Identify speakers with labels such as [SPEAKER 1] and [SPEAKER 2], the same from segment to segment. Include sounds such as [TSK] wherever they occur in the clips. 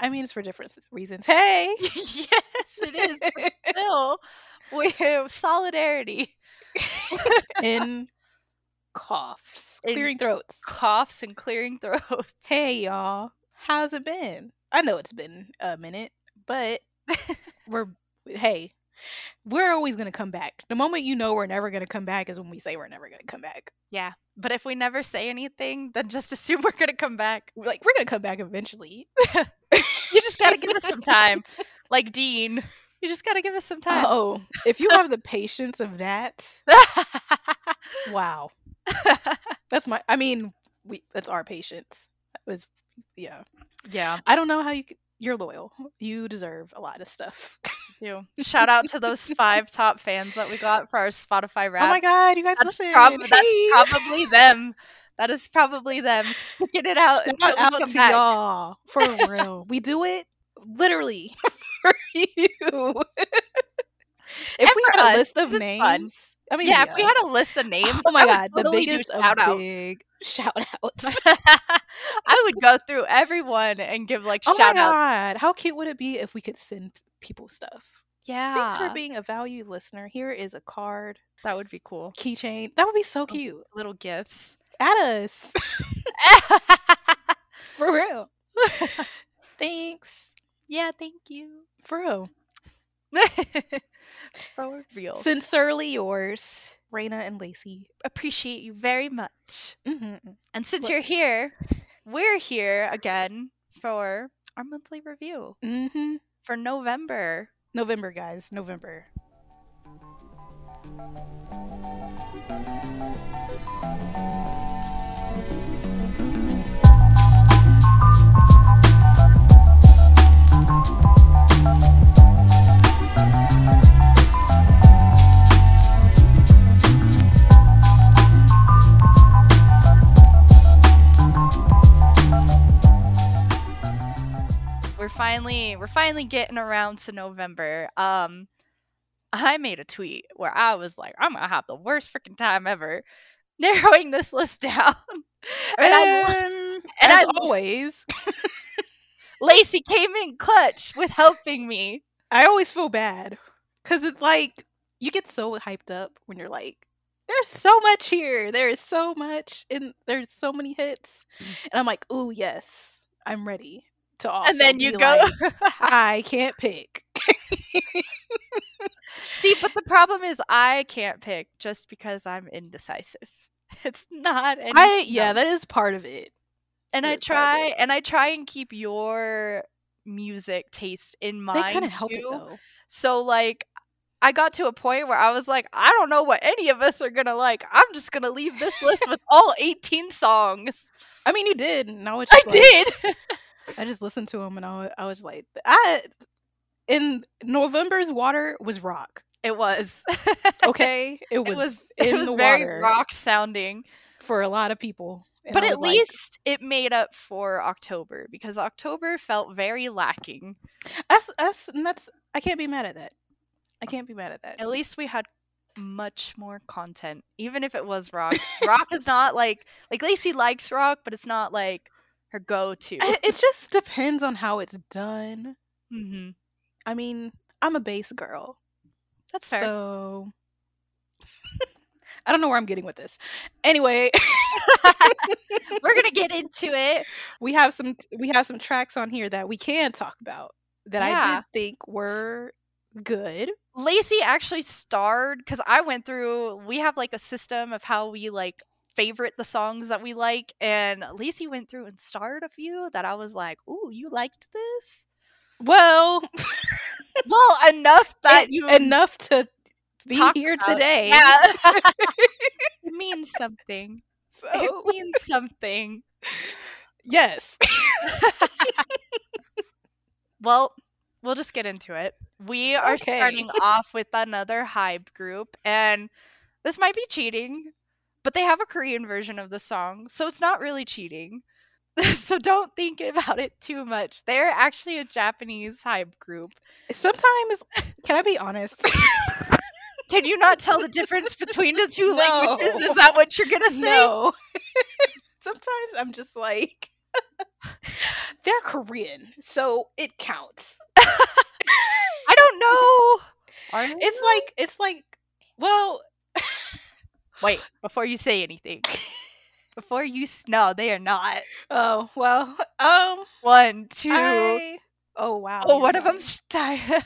[SPEAKER 1] I mean, it's for different reasons. Hey, [LAUGHS]
[SPEAKER 2] yes, it is. but Still, we have solidarity. [LAUGHS]
[SPEAKER 1] in [LAUGHS] coughs,
[SPEAKER 2] In-
[SPEAKER 1] clearing throats.
[SPEAKER 2] Coughs and clearing throats.
[SPEAKER 1] Hey, y'all, how's it been? I know it's been a minute, but we're hey, we're always gonna come back. The moment you know we're never gonna come back is when we say we're never gonna come back.
[SPEAKER 2] Yeah, but if we never say anything, then just assume we're gonna come back.
[SPEAKER 1] Like we're gonna come back eventually.
[SPEAKER 2] Just gotta give us some [LAUGHS] time, like Dean. You just gotta give us some time.
[SPEAKER 1] Oh, if you have the patience of that, [LAUGHS] wow, that's my. I mean, we that's our patience. That was yeah.
[SPEAKER 2] yeah,
[SPEAKER 1] I don't know how you. You're loyal. You deserve a lot of stuff.
[SPEAKER 2] you. Shout out to those five top fans that we got for our Spotify rap.
[SPEAKER 1] Oh my god, you guys
[SPEAKER 2] that's,
[SPEAKER 1] listen.
[SPEAKER 2] prob-
[SPEAKER 1] Hey.
[SPEAKER 2] that's probably them. That is probably them [LAUGHS] sticking it out.
[SPEAKER 1] Shout out to
[SPEAKER 2] back.
[SPEAKER 1] y'all for real. [LAUGHS] we do it literally [LAUGHS] for you. if
[SPEAKER 2] And
[SPEAKER 1] we had a list of
[SPEAKER 2] is fun.
[SPEAKER 1] names, I mean,
[SPEAKER 2] yeah, if we had a list of oh names,
[SPEAKER 1] oh my god, the
[SPEAKER 2] totally do
[SPEAKER 1] biggest
[SPEAKER 2] shout out.
[SPEAKER 1] big shout outs.
[SPEAKER 2] I would go through everyone and give like
[SPEAKER 1] oh
[SPEAKER 2] shout
[SPEAKER 1] my
[SPEAKER 2] outs.
[SPEAKER 1] how cute would it be if we could send people stuff?
[SPEAKER 2] Yeah,
[SPEAKER 1] Thanks for being a valued listener. Here is a card,
[SPEAKER 2] that would be cool.
[SPEAKER 1] keychain. That would be so
[SPEAKER 2] Oh.
[SPEAKER 1] cute.
[SPEAKER 2] Little gifts.
[SPEAKER 1] At us [LAUGHS] [LAUGHS] for real. [LAUGHS] Thanks
[SPEAKER 2] yeah, thank you.
[SPEAKER 1] for real.
[SPEAKER 2] For real.
[SPEAKER 1] Sincerely yours, Raina and Lacey.
[SPEAKER 2] Appreciate you very much.
[SPEAKER 1] hmm
[SPEAKER 2] And since
[SPEAKER 1] What-
[SPEAKER 2] you're here, we're here again for our monthly review
[SPEAKER 1] hmm
[SPEAKER 2] for November.
[SPEAKER 1] November, guys. November.
[SPEAKER 2] We're finally we're finally getting around to November. Um I made a tweet where I was like, I'm gonna have the worst freaking time ever [LAUGHS] narrowing this list [LAUGHS] down. and I,
[SPEAKER 1] And,
[SPEAKER 2] and
[SPEAKER 1] as
[SPEAKER 2] I-
[SPEAKER 1] always, [LAUGHS]
[SPEAKER 2] Lacey came in clutch with helping me.
[SPEAKER 1] I always feel bad because it's like you get so hyped up when you're like, "There's so much here. There is so much, and there's so many hits," and I'm like, "Ooh, yes, I'm ready." To also
[SPEAKER 2] and then you go
[SPEAKER 1] like, [LAUGHS] I can't pick.
[SPEAKER 2] See, but the problem is I can't pick just because I'm indecisive. [LAUGHS] It's not anything
[SPEAKER 1] I yeah, that is part of it.
[SPEAKER 2] And I
[SPEAKER 1] is part of
[SPEAKER 2] try and I try and keep your music taste in mind.
[SPEAKER 1] They couldn't help it though.
[SPEAKER 2] So like I got to a point where I was like, I don't know what any of us are gonna like. I'm just gonna leave this list with all 18 songs.
[SPEAKER 1] I mean, you did, and I
[SPEAKER 2] I
[SPEAKER 1] like,
[SPEAKER 2] did. [LAUGHS]
[SPEAKER 1] I just listened to them and I was, I was like, I in November's water was rock.
[SPEAKER 2] It was. [LAUGHS]
[SPEAKER 1] Okay, it was,
[SPEAKER 2] it was. it was very
[SPEAKER 1] water
[SPEAKER 2] rock sounding.
[SPEAKER 1] for a lot of people. And
[SPEAKER 2] But at
[SPEAKER 1] like,
[SPEAKER 2] least it made up for October because October felt very lacking.
[SPEAKER 1] Us, that's and that's I can't be mad at that. I can't be mad at that.
[SPEAKER 2] At least we had much more content, even if it was rock. rock is [LAUGHS] not like like Lacey likes rock, but it's not like her go-to.
[SPEAKER 1] It just depends on how it's done.
[SPEAKER 2] Mm-hmm.
[SPEAKER 1] I mean, I'm a bass girl,
[SPEAKER 2] That's fair.
[SPEAKER 1] so [LAUGHS] I don't know where I'm getting with this. Anyway, [LAUGHS] [LAUGHS]
[SPEAKER 2] We're gonna get into it.
[SPEAKER 1] we have some we have some tracks on here that we can talk about that I did think were good.
[SPEAKER 2] Lacey actually starred because I went through. We have like a system of how we like favorite the songs that we like, and Lacey went through and starred a few that I was like, "Ooh, you liked this."
[SPEAKER 1] Well,
[SPEAKER 2] Well, enough [LAUGHS] that
[SPEAKER 1] it-
[SPEAKER 2] you
[SPEAKER 1] enough to be
[SPEAKER 2] talk
[SPEAKER 1] here
[SPEAKER 2] about-
[SPEAKER 1] today.
[SPEAKER 2] Yeah. [LAUGHS] means something. It means something.
[SPEAKER 1] yes. [LAUGHS]
[SPEAKER 2] Well, we'll just get into it. We are
[SPEAKER 1] Okay.
[SPEAKER 2] starting off with another hype group, and this might be cheating, but they have a Korean version of the song, so it's not really cheating. [LAUGHS] so don't think about it too much. They're actually a Japanese hype group.
[SPEAKER 1] Sometimes, can I be honest?
[SPEAKER 2] Can you not tell the difference between the two
[SPEAKER 1] No.
[SPEAKER 2] languages? Is that what you're gonna say?
[SPEAKER 1] no. [LAUGHS] Sometimes I'm just like, [LAUGHS] They're Korean, so it counts.
[SPEAKER 2] I don't know. Are they
[SPEAKER 1] It's
[SPEAKER 2] though?
[SPEAKER 1] like it's like well [LAUGHS]
[SPEAKER 2] wait before you say anything. Before you s- no, they are not.
[SPEAKER 1] oh well um
[SPEAKER 2] One, two.
[SPEAKER 1] I, oh wow.
[SPEAKER 2] oh,
[SPEAKER 1] you're
[SPEAKER 2] one of them's tired. Three,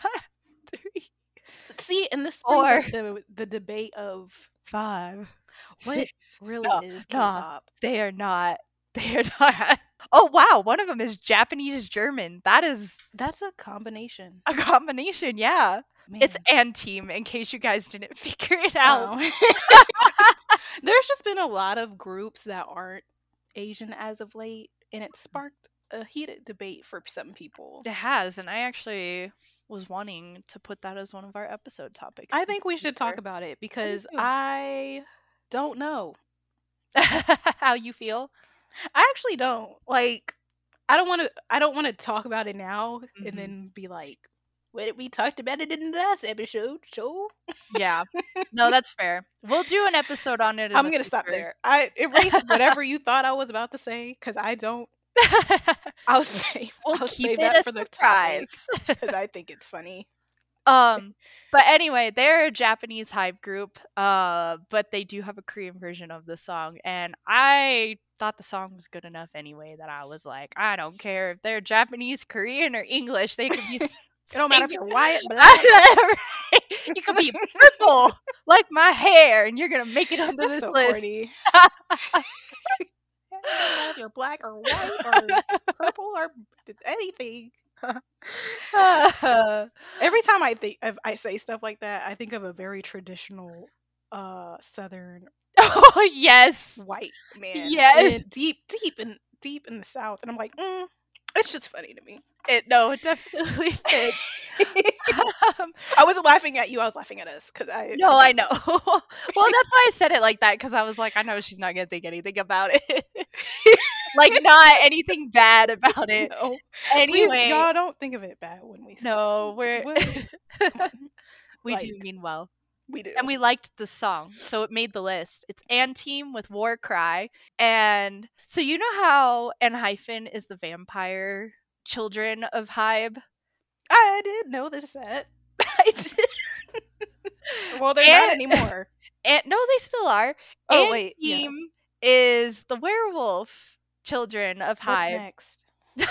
[SPEAKER 1] See, and this brings the the debate of
[SPEAKER 2] five,
[SPEAKER 1] what
[SPEAKER 2] six.
[SPEAKER 1] really
[SPEAKER 2] No,
[SPEAKER 1] is. K-pop.
[SPEAKER 2] They are not. [LAUGHS] They are not. Oh wow, one of them is Japanese German. That is
[SPEAKER 1] That's a combination.
[SPEAKER 2] a combination. Yeah, it's and team. In case you guys didn't [LAUGHS] figure it out.
[SPEAKER 1] Oh. [LAUGHS] There's just been a lot of groups that aren't Asian as of late, and it sparked a heated debate for some people.
[SPEAKER 2] It has, and I actually was wanting to put that as one of our episode topics.
[SPEAKER 1] I think we should talk about it because. I don't know. [LAUGHS]
[SPEAKER 2] how you feel.
[SPEAKER 1] I actually don't. Like I don't want to I don't want to talk about it now
[SPEAKER 2] Mhm.
[SPEAKER 1] and then be like "Well, we talked about it in the last episode, so
[SPEAKER 2] Yeah, no, [LAUGHS] that's fair. We'll do an episode on it. in
[SPEAKER 1] I'm gonna stop there. I erase whatever you thought I was about to say because I don't. [LAUGHS] I'll save. [LAUGHS]
[SPEAKER 2] we'll
[SPEAKER 1] I'll
[SPEAKER 2] keep it
[SPEAKER 1] that
[SPEAKER 2] a
[SPEAKER 1] for the
[SPEAKER 2] surprise. [LAUGHS]
[SPEAKER 1] because I think it's funny.
[SPEAKER 2] um, but anyway, they're a Japanese hype group. Uh, but they do have a Korean version of the song, and I thought the song was good enough anyway that I was like, I don't care if they're Japanese, Korean, or English. They could be.
[SPEAKER 1] It don't matter if you're white, black.
[SPEAKER 2] You could be purple like my hair, and you're gonna make it onto
[SPEAKER 1] That's
[SPEAKER 2] this
[SPEAKER 1] so
[SPEAKER 2] list.
[SPEAKER 1] Corny. it doesn't matter if you're black or white or [LAUGHS] purple or anything. [LAUGHS] Every time I think I say stuff like that, I think of a very traditional uh southern
[SPEAKER 2] oh [LAUGHS] yes,
[SPEAKER 1] white man.
[SPEAKER 2] Yes.
[SPEAKER 1] deep, deep in deep in the south, and I'm like, mm, [LAUGHS] it's just funny to me.
[SPEAKER 2] it no, it definitely [LAUGHS] fits. [LAUGHS] Um,
[SPEAKER 1] I wasn't laughing at you. I was laughing at us because I.
[SPEAKER 2] no, I know. well, that's why I said it like that because I was like, I know she's not gonna think anything about it. like not anything bad about it.
[SPEAKER 1] No.
[SPEAKER 2] Anyway,
[SPEAKER 1] Please, y'all don't think of it bad when we.
[SPEAKER 2] no, we're
[SPEAKER 1] What? Come on.
[SPEAKER 2] we do mean well.
[SPEAKER 1] We do.
[SPEAKER 2] and we liked the song, so it made the list. It's &Team with War Cry, and so you know how Enhypen is the vampire children of Hybe.
[SPEAKER 1] I did know this set. [LAUGHS] I did. well, they're not anymore. [LAUGHS]
[SPEAKER 2] And no, they still are.
[SPEAKER 1] Oh
[SPEAKER 2] An
[SPEAKER 1] wait, yeah.
[SPEAKER 2] Team is the werewolf children of
[SPEAKER 1] What's
[SPEAKER 2] Hybe.
[SPEAKER 1] next? [LAUGHS]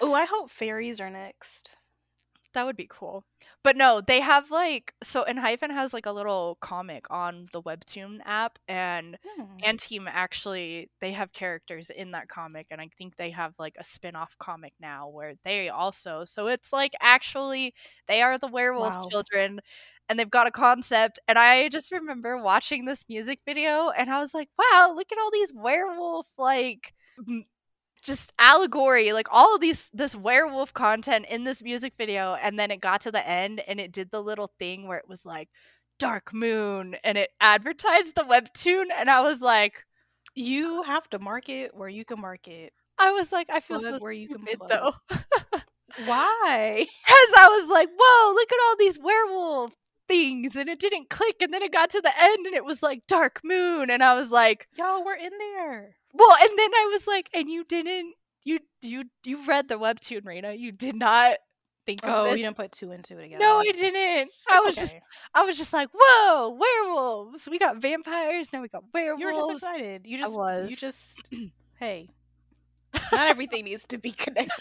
[SPEAKER 1] oh, I hope fairies are next.
[SPEAKER 2] That would be cool. But no, they have like so Enhypen has like a little comic on the Webtoon app and
[SPEAKER 1] Hmm.
[SPEAKER 2] and team actually they have characters in that comic and I think they have like a spin-off comic now where they also so it's like actually they are the werewolf
[SPEAKER 1] Wow.
[SPEAKER 2] children and they've got a concept and I just remember watching this music video and I was like, wow, look at all these werewolf like just allegory like all of these this werewolf content in this music video and then it got to the end and it did the little thing where it was like dark moon and it advertised the webtoon and i was like
[SPEAKER 1] You have to market where you can market.
[SPEAKER 2] i was like i feel
[SPEAKER 1] Plug
[SPEAKER 2] so
[SPEAKER 1] where you can
[SPEAKER 2] stupid
[SPEAKER 1] plug.
[SPEAKER 2] though [LAUGHS]
[SPEAKER 1] Why?
[SPEAKER 2] because i was like whoa look at all these werewolf things and it didn't click and then it got to the end and it was like dark moon and i was like
[SPEAKER 1] Y'all were in there.
[SPEAKER 2] Well and then i was like and you didn't you you you read the webtoon Raina. you did not think of
[SPEAKER 1] Oh, you didn't put two and two together.
[SPEAKER 2] No, I didn't. I
[SPEAKER 1] It's
[SPEAKER 2] was just. I was just like, whoa, werewolves. We got vampires, now we got werewolves.
[SPEAKER 1] You were just excited. You just
[SPEAKER 2] was.
[SPEAKER 1] you just hey. Not [LAUGHS] everything needs to be connected.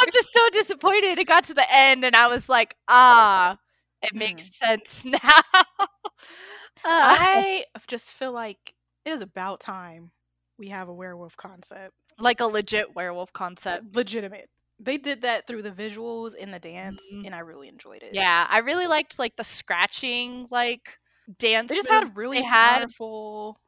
[SPEAKER 2] I'm just so disappointed. It got to the end and I was like, ah, it makes sense [LAUGHS] now. Ah.
[SPEAKER 1] I just feel like it is about time we have a werewolf concept.
[SPEAKER 2] like a legit werewolf concept.
[SPEAKER 1] Legitimate. They did that through the visuals and the dance,
[SPEAKER 2] Mhm.
[SPEAKER 1] and I really enjoyed it.
[SPEAKER 2] Yeah, I really liked like the scratching like dance.
[SPEAKER 1] They just
[SPEAKER 2] moves
[SPEAKER 1] had really
[SPEAKER 2] they had.
[SPEAKER 1] powerful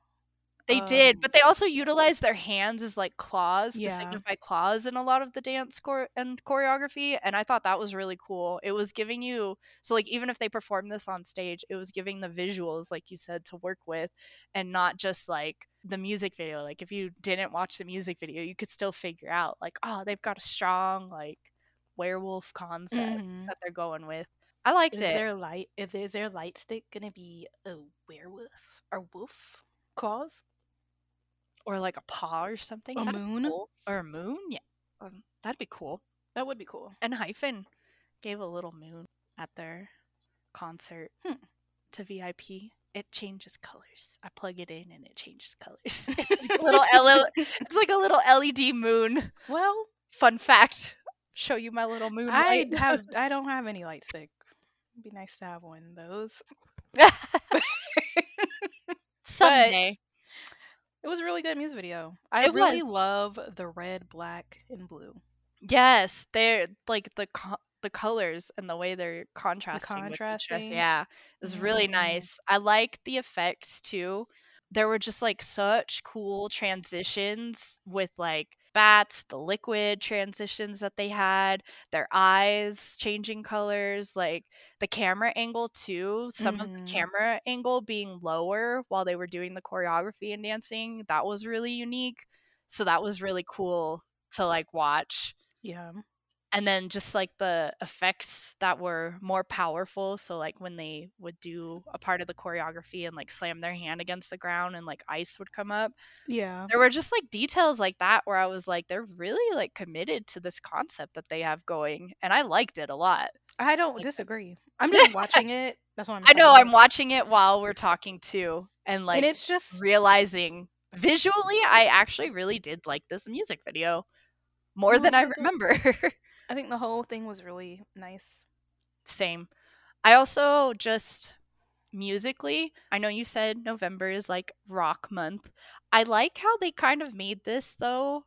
[SPEAKER 2] They did,
[SPEAKER 1] um,
[SPEAKER 2] but they also utilized their hands as like claws to
[SPEAKER 1] Yeah.
[SPEAKER 2] signify claws in a lot of the dance chore- and choreography, and I thought that was really cool. It was giving you so like even if they performed this on stage, it was giving the visuals like you said to work with, and not just like the music video. Like if you didn't watch the music video, you could still figure out like oh they've got a strong like werewolf concept
[SPEAKER 1] Mhm.
[SPEAKER 2] that they're going with. I liked
[SPEAKER 1] Is
[SPEAKER 2] it.
[SPEAKER 1] their light? If there's their light stick gonna be a werewolf or wolf claws?
[SPEAKER 2] Or like a paw or something.
[SPEAKER 1] A
[SPEAKER 2] That'd
[SPEAKER 1] moon?
[SPEAKER 2] cool. or a moon. Yeah, um, that'd be cool.
[SPEAKER 1] That would be cool.
[SPEAKER 2] Enhypen gave a little moon at their concert
[SPEAKER 1] Hmm.
[SPEAKER 2] to VIP. It changes colors. I plug it in and it changes colors. [LAUGHS] [LAUGHS] it's like a little L- it's like a little LED moon.
[SPEAKER 1] Well,
[SPEAKER 2] Fun fact. Show you my little moon.
[SPEAKER 1] I have [LAUGHS] I don't have any light stick. It'd be nice to have one of those.
[SPEAKER 2] Someday.
[SPEAKER 1] It was a really good music video. I
[SPEAKER 2] It
[SPEAKER 1] really
[SPEAKER 2] was.
[SPEAKER 1] love the red, black, and blue.
[SPEAKER 2] Yes, they're like the co- the colors and the way they're contrasting. dress.
[SPEAKER 1] contrasting.
[SPEAKER 2] Yeah, it was really
[SPEAKER 1] Mhm.
[SPEAKER 2] nice. I like the effects too. There were just like such cool transitions with like bats, the liquid transitions that they had, their eyes changing colors, like the camera angle too. Some of
[SPEAKER 1] Mhm.
[SPEAKER 2] the camera angle being lower while they were doing the choreography and dancing. That was really unique. So that was really cool to like watch
[SPEAKER 1] Yeah.
[SPEAKER 2] And then just like the effects that were more powerful so like when they would do a part of the choreography and like slam their hand against the ground and like ice would come up
[SPEAKER 1] Yeah.
[SPEAKER 2] there were just like details like that where i was like they're really like committed to this concept that they have going and i liked it a lot
[SPEAKER 1] I don't
[SPEAKER 2] Like- uh
[SPEAKER 1] disagree. I'm just watching it. That's what I'm
[SPEAKER 2] i know
[SPEAKER 1] saying.
[SPEAKER 2] i'm watching it while we're talking too and like
[SPEAKER 1] and it's just
[SPEAKER 2] realizing visually i actually really did like this music video more than i remember [LAUGHS]
[SPEAKER 1] I think the whole thing was really nice.
[SPEAKER 2] Same. I also just musically, I know you said November is like rock month. I like how they kind of made this though.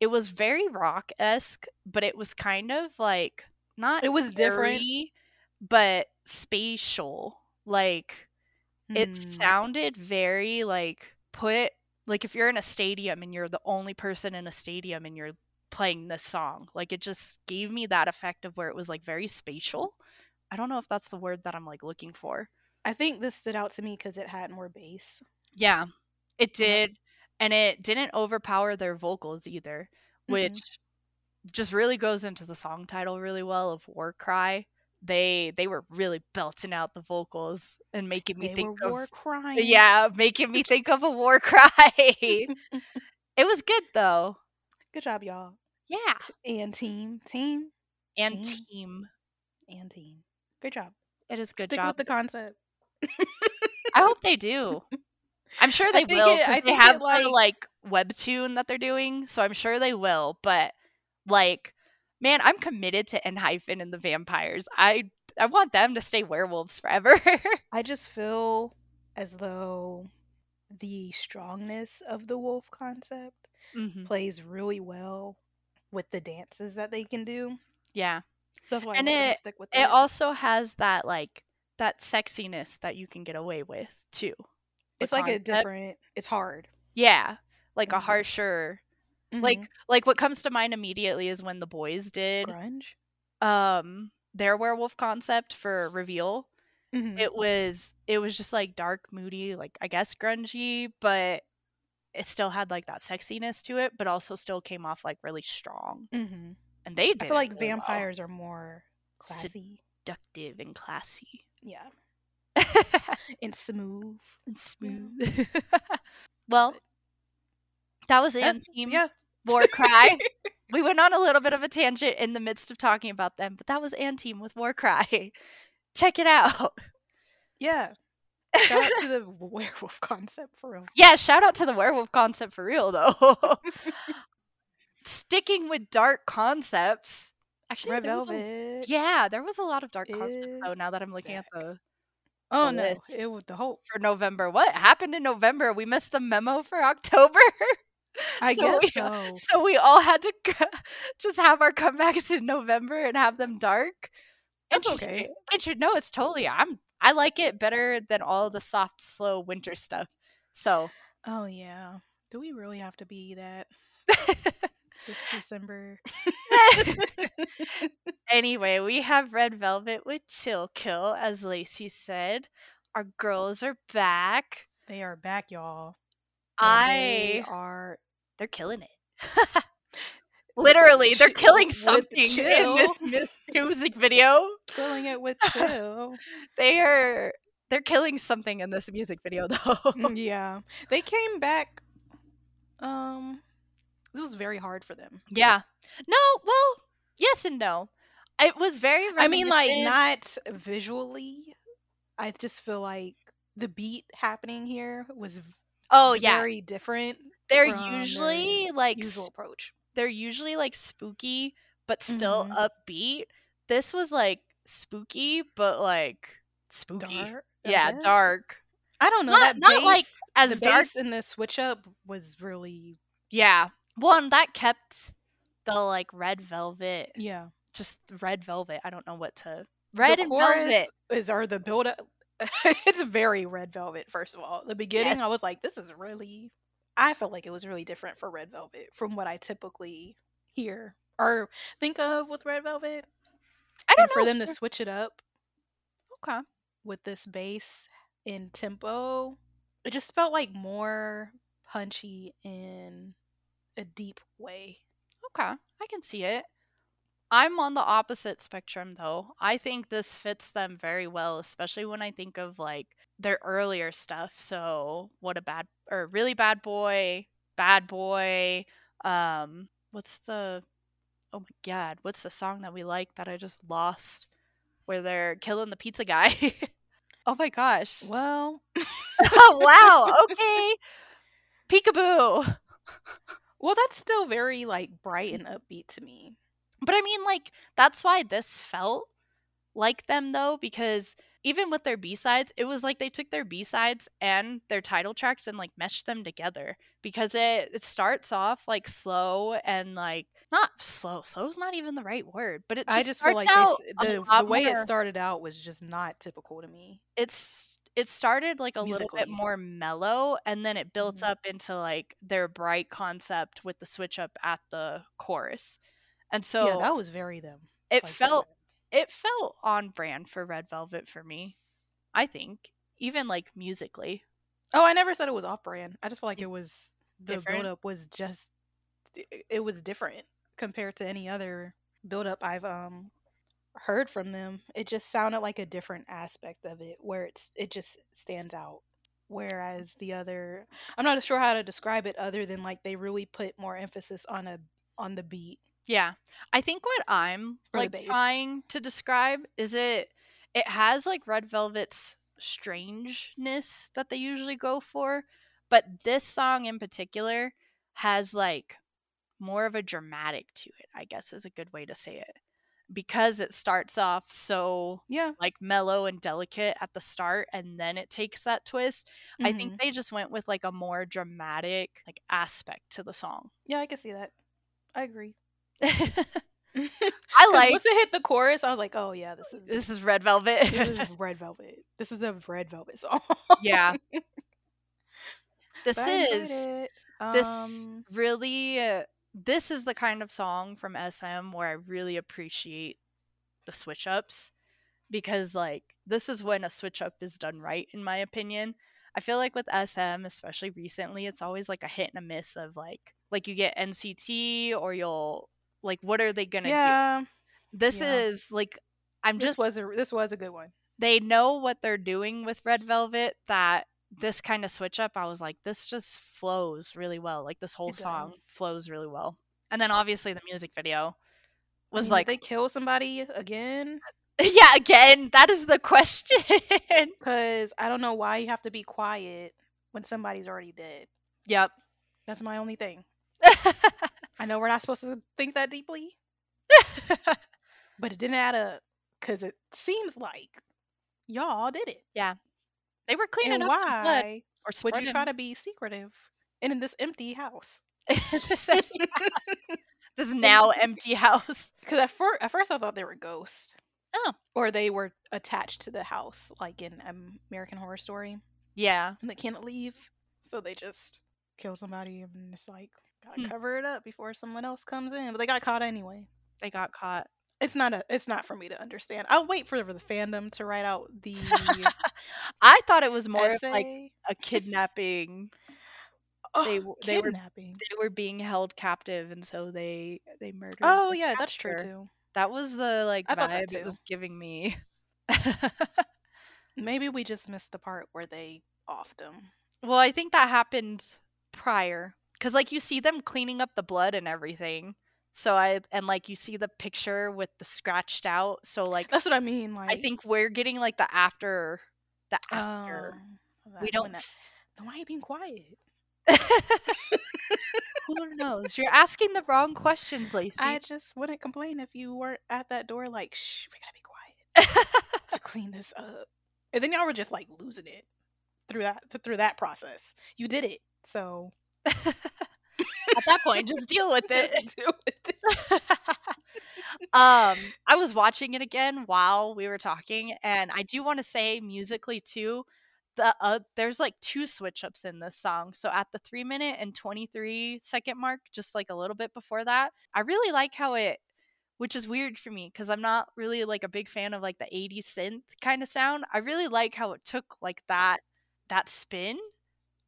[SPEAKER 2] It was very rock esque, but it was kind of like not
[SPEAKER 1] It was different.
[SPEAKER 2] but spatial. Like it
[SPEAKER 1] Hmm.
[SPEAKER 2] sounded very like put like if you're in a stadium and you're the only person in a stadium and you're playing this song like it just gave me that effect of where it was like very spatial i don't know if that's the word that i'm like looking for
[SPEAKER 1] I think this stood out to me because it had more bass.
[SPEAKER 2] yeah it did and it didn't overpower their vocals either
[SPEAKER 1] Mhm.
[SPEAKER 2] which just really goes into the song title really well of war cry they they were really belting out the vocals and making me
[SPEAKER 1] They
[SPEAKER 2] think of
[SPEAKER 1] war crying.
[SPEAKER 2] Yeah, making me think of a war [LAUGHS] cry. [LAUGHS] it was good though.
[SPEAKER 1] Good job, y'all.
[SPEAKER 2] Yeah.
[SPEAKER 1] T- And team, team,
[SPEAKER 2] And
[SPEAKER 1] Team.
[SPEAKER 2] team.
[SPEAKER 1] and team. Great job.
[SPEAKER 2] It is good
[SPEAKER 1] Stick
[SPEAKER 2] job.
[SPEAKER 1] with the concept.
[SPEAKER 2] I hope they do. I'm sure [LAUGHS] they will.
[SPEAKER 1] it- I
[SPEAKER 2] they have
[SPEAKER 1] it,
[SPEAKER 2] the like webtoon that they're doing, so I'm sure they will. But like, man, I'm committed to Enhypen and the vampires. I I want them to stay werewolves forever. [LAUGHS]
[SPEAKER 1] I just feel as though the strongness of the wolf concept
[SPEAKER 2] Mhm.
[SPEAKER 1] plays really well with the dances that they can do.
[SPEAKER 2] Yeah.
[SPEAKER 1] So that's why
[SPEAKER 2] And
[SPEAKER 1] I'm gonna
[SPEAKER 2] it-
[SPEAKER 1] stick with
[SPEAKER 2] It
[SPEAKER 1] it.
[SPEAKER 2] also has that like that sexiness that you can get away with too.
[SPEAKER 1] it's like a different. It's hard.
[SPEAKER 2] Yeah, like a
[SPEAKER 1] Mhm.
[SPEAKER 2] harsher. Like
[SPEAKER 1] Mhm.
[SPEAKER 2] like what comes to mind immediately is when The Boyz did
[SPEAKER 1] grunge.
[SPEAKER 2] um their werewolf concept for reveal.
[SPEAKER 1] Mhm.
[SPEAKER 2] It was it was just like dark, moody, like I guess grungy, but it still had like that sexiness to it, but also still came off like really strong.
[SPEAKER 1] Mhm.
[SPEAKER 2] And they did
[SPEAKER 1] I feel like
[SPEAKER 2] really well.
[SPEAKER 1] vampires are more classy.
[SPEAKER 2] seductive and classy.
[SPEAKER 1] Yeah, [LAUGHS] and smooth.
[SPEAKER 2] and smooth. [LAUGHS] well, that was
[SPEAKER 1] That-
[SPEAKER 2] Ant Team.
[SPEAKER 1] Yeah.
[SPEAKER 2] War Cry. [LAUGHS] we went on a little bit of a tangent in the midst of talking about them, but that was &Team with War Cry. Check it out.
[SPEAKER 1] Yeah. Shout out to the werewolf concept for real.
[SPEAKER 2] Yeah, shout out to the werewolf concept for real though. [LAUGHS] Sticking with dark concepts. Actually,
[SPEAKER 1] Red
[SPEAKER 2] there was a-
[SPEAKER 1] Velvet.
[SPEAKER 2] yeah, there was a lot of dark concepts though.
[SPEAKER 1] is
[SPEAKER 2] Now that I'm looking at the
[SPEAKER 1] Oh
[SPEAKER 2] the
[SPEAKER 1] no,
[SPEAKER 2] list.
[SPEAKER 1] it was the whole.
[SPEAKER 2] for November. What happened in November? We missed the memo for October. [LAUGHS]
[SPEAKER 1] I
[SPEAKER 2] So
[SPEAKER 1] guess
[SPEAKER 2] we-
[SPEAKER 1] so.
[SPEAKER 2] So we all had to [LAUGHS] just have our comebacks in November and have them dark.
[SPEAKER 1] That's okay.
[SPEAKER 2] Inter- no, it's totally. I'm. I like it better than all the soft, slow winter stuff. So
[SPEAKER 1] Oh yeah. Do we really have to be that this [LAUGHS] December? [LAUGHS] [LAUGHS]
[SPEAKER 2] anyway, we have Red Velvet with Chill Kill, as Lacey said. Our girls are back.
[SPEAKER 1] they are back, y'all. and they
[SPEAKER 2] I.
[SPEAKER 1] are
[SPEAKER 2] They're killing it. Literally, they're [LAUGHS] killing something in this music video.
[SPEAKER 1] killing it with [LAUGHS] chill.
[SPEAKER 2] They are they're killing something in this music video [LAUGHS] though.
[SPEAKER 1] Mm, yeah, they came back Um, this was very hard for them.
[SPEAKER 2] Yeah. No, well, yes and no. It was very
[SPEAKER 1] I mean, like not visually. I just feel like the beat happening here was
[SPEAKER 2] Oh yeah.
[SPEAKER 1] very different.
[SPEAKER 2] They're usually like
[SPEAKER 1] usual approach.
[SPEAKER 2] They're usually like spooky but still
[SPEAKER 1] Mhm.
[SPEAKER 2] upbeat. This was like spooky but like spooky.
[SPEAKER 1] Dark,
[SPEAKER 2] yeah,
[SPEAKER 1] guess?
[SPEAKER 2] dark.
[SPEAKER 1] I don't know.
[SPEAKER 2] Not-
[SPEAKER 1] that
[SPEAKER 2] not, like, as dark-
[SPEAKER 1] in the switch up was really
[SPEAKER 2] Yeah. One that kept the like red velvet
[SPEAKER 1] yeah.
[SPEAKER 2] just red velvet. I don't know what to red and velvet.
[SPEAKER 1] is or the build up. [LAUGHS] it's very red velvet. First of all, the beginning
[SPEAKER 2] Yes.
[SPEAKER 1] I was like, this is really. I felt like it was really different for red velvet from what I typically hear or think of with red velvet.
[SPEAKER 2] I don't
[SPEAKER 1] and for them to switch it up
[SPEAKER 2] okay.
[SPEAKER 1] with this bass in tempo, it just felt like more punchy in a deep way.
[SPEAKER 2] Okay, I can see it. I'm on the opposite spectrum though. I think this fits them very well, especially when I think of like their earlier stuff. So, what a bad or really bad boy, bad boy. Um, what's the Oh my god, what's the song that we like that I just lost where they're killing the pizza guy? [LAUGHS] oh my gosh.
[SPEAKER 1] Well,
[SPEAKER 2] oh [LAUGHS] wow, okay. [LAUGHS] Peekaboo.
[SPEAKER 1] well, that's still very like bright and upbeat to me.
[SPEAKER 2] But I mean, like, that's why this felt like them, though, because even with their B sides, it was like they took their B sides and their title tracks and like meshed them together because it, it starts off like slow and like not slow. Slow is not even the right word, but it just
[SPEAKER 1] I just feel like this, the, the way it started out was just not typical to me.
[SPEAKER 2] it's it started like a little bit more mellow and then it built
[SPEAKER 1] Mhm.
[SPEAKER 2] up into like their bright concept with the switch up at the chorus. And so
[SPEAKER 1] yeah, that was very them.
[SPEAKER 2] it
[SPEAKER 1] like,
[SPEAKER 2] felt it felt on brand for Red Velvet for me. I think even like musically.
[SPEAKER 1] Oh, I never said it was off brand. I just feel like it was the build up was just it- it was different compared to any other build up I've um heard from them. It just sounded like a different aspect of it where it's it just stands out. Whereas the other I'm not sure how to describe it other than like they really put more emphasis on a on the beat.
[SPEAKER 2] Yeah. I think what I'm
[SPEAKER 1] Or
[SPEAKER 2] like trying to describe is it it has like Red Velvet's strangeness that they usually go for, but this song in particular has like more of a dramatic to it, I guess is a good way to say it. Because it starts off so
[SPEAKER 1] Yeah.
[SPEAKER 2] like mellow and delicate at the start and then it takes that twist. I
[SPEAKER 1] mhm.
[SPEAKER 2] think they just went with like a more dramatic like aspect to the song.
[SPEAKER 1] Yeah, I can see that. I agree.
[SPEAKER 2] I [LAUGHS] like
[SPEAKER 1] once it hit the chorus, I was like, "Oh yeah, this is
[SPEAKER 2] this is Red Velvet.
[SPEAKER 1] this is [LAUGHS] Red Velvet. This is a Red Velvet song."
[SPEAKER 2] yeah. [LAUGHS] This is
[SPEAKER 1] it.
[SPEAKER 2] this
[SPEAKER 1] Um,
[SPEAKER 2] really uh, this is the kind of song from SM where I really appreciate the switch ups because like this is when a switch up is done right in my opinion. I feel like with SM, especially recently, it's always like a hit and a miss of like like you get NCT or you'll like what are they gonna do?
[SPEAKER 1] yeah,
[SPEAKER 2] This
[SPEAKER 1] yeah.
[SPEAKER 2] is like I'm
[SPEAKER 1] this
[SPEAKER 2] just
[SPEAKER 1] was a this was a good one.
[SPEAKER 2] they know what they're doing with Red Velvet that this kind of switch up, I was like, this just flows really well. Like this whole
[SPEAKER 1] It
[SPEAKER 2] song
[SPEAKER 1] does.
[SPEAKER 2] flows really well. And then obviously the music video
[SPEAKER 1] I
[SPEAKER 2] was
[SPEAKER 1] mean,
[SPEAKER 2] like,
[SPEAKER 1] they kill somebody again? [LAUGHS]
[SPEAKER 2] yeah, again, that is the question. [LAUGHS]
[SPEAKER 1] Because I don't know why you have to be quiet when somebody's already dead.
[SPEAKER 2] yep.
[SPEAKER 1] That's my only thing. I know we're not supposed to think that deeply, but it didn't add up. Because it seems like y'all did it.
[SPEAKER 2] Yeah, they were cleaning
[SPEAKER 1] and
[SPEAKER 2] up some blood or
[SPEAKER 1] would you try to be secretive and in this empty house? [LAUGHS]
[SPEAKER 2] this [LAUGHS] [LAUGHS] now empty house.
[SPEAKER 1] Because at, fir- at first I thought they were ghosts.
[SPEAKER 2] Oh.
[SPEAKER 1] Or they were attached to the house, like in American Horror Story,
[SPEAKER 2] Yeah.
[SPEAKER 1] and they can't leave. So they just kill somebody and it's like, gotta
[SPEAKER 2] Hmm.
[SPEAKER 1] cover it up before someone else comes in. But they got caught anyway.
[SPEAKER 2] They got caught.
[SPEAKER 1] It's not a. It's not for me to understand. I'll wait for the fandom to write out the [LAUGHS]
[SPEAKER 2] I thought it was more like a kidnapping.
[SPEAKER 1] oh,
[SPEAKER 2] they they were- They were being held captive and so they they murdered.
[SPEAKER 1] oh yeah, that's true too.
[SPEAKER 2] That was the like
[SPEAKER 1] I
[SPEAKER 2] vibe it was giving me. [LAUGHS]
[SPEAKER 1] Maybe we just missed the part where they offed them.
[SPEAKER 2] well, I think that happened prior because like you see them cleaning up the blood and everything. So I and like you see the picture with the scratched out. So like
[SPEAKER 1] That's what I mean. Like
[SPEAKER 2] I think we're getting like the after the after.
[SPEAKER 1] Oh,
[SPEAKER 2] we don't.
[SPEAKER 1] that- Then why are you being quiet? [LAUGHS]
[SPEAKER 2] Who knows? You're asking the wrong questions, Lacey.
[SPEAKER 1] I just wouldn't complain if you weren't at that door like, shh, we gotta be quiet [LAUGHS] to clean this up. And then y'all were just like losing it through that through that process. You did it. So
[SPEAKER 2] At that point, just [LAUGHS] deal with it.
[SPEAKER 1] deal with it. [LAUGHS]
[SPEAKER 2] um, I was watching it again while we were talking, and I do want to say musically too. The uh, there's like two switch ups in this song. So at the three minute and twenty three second mark, just like a little bit before that, I really like how it, which is weird for me because I'm not really like a big fan of like the '80s synth kind of sound. I really like how it took like that that spin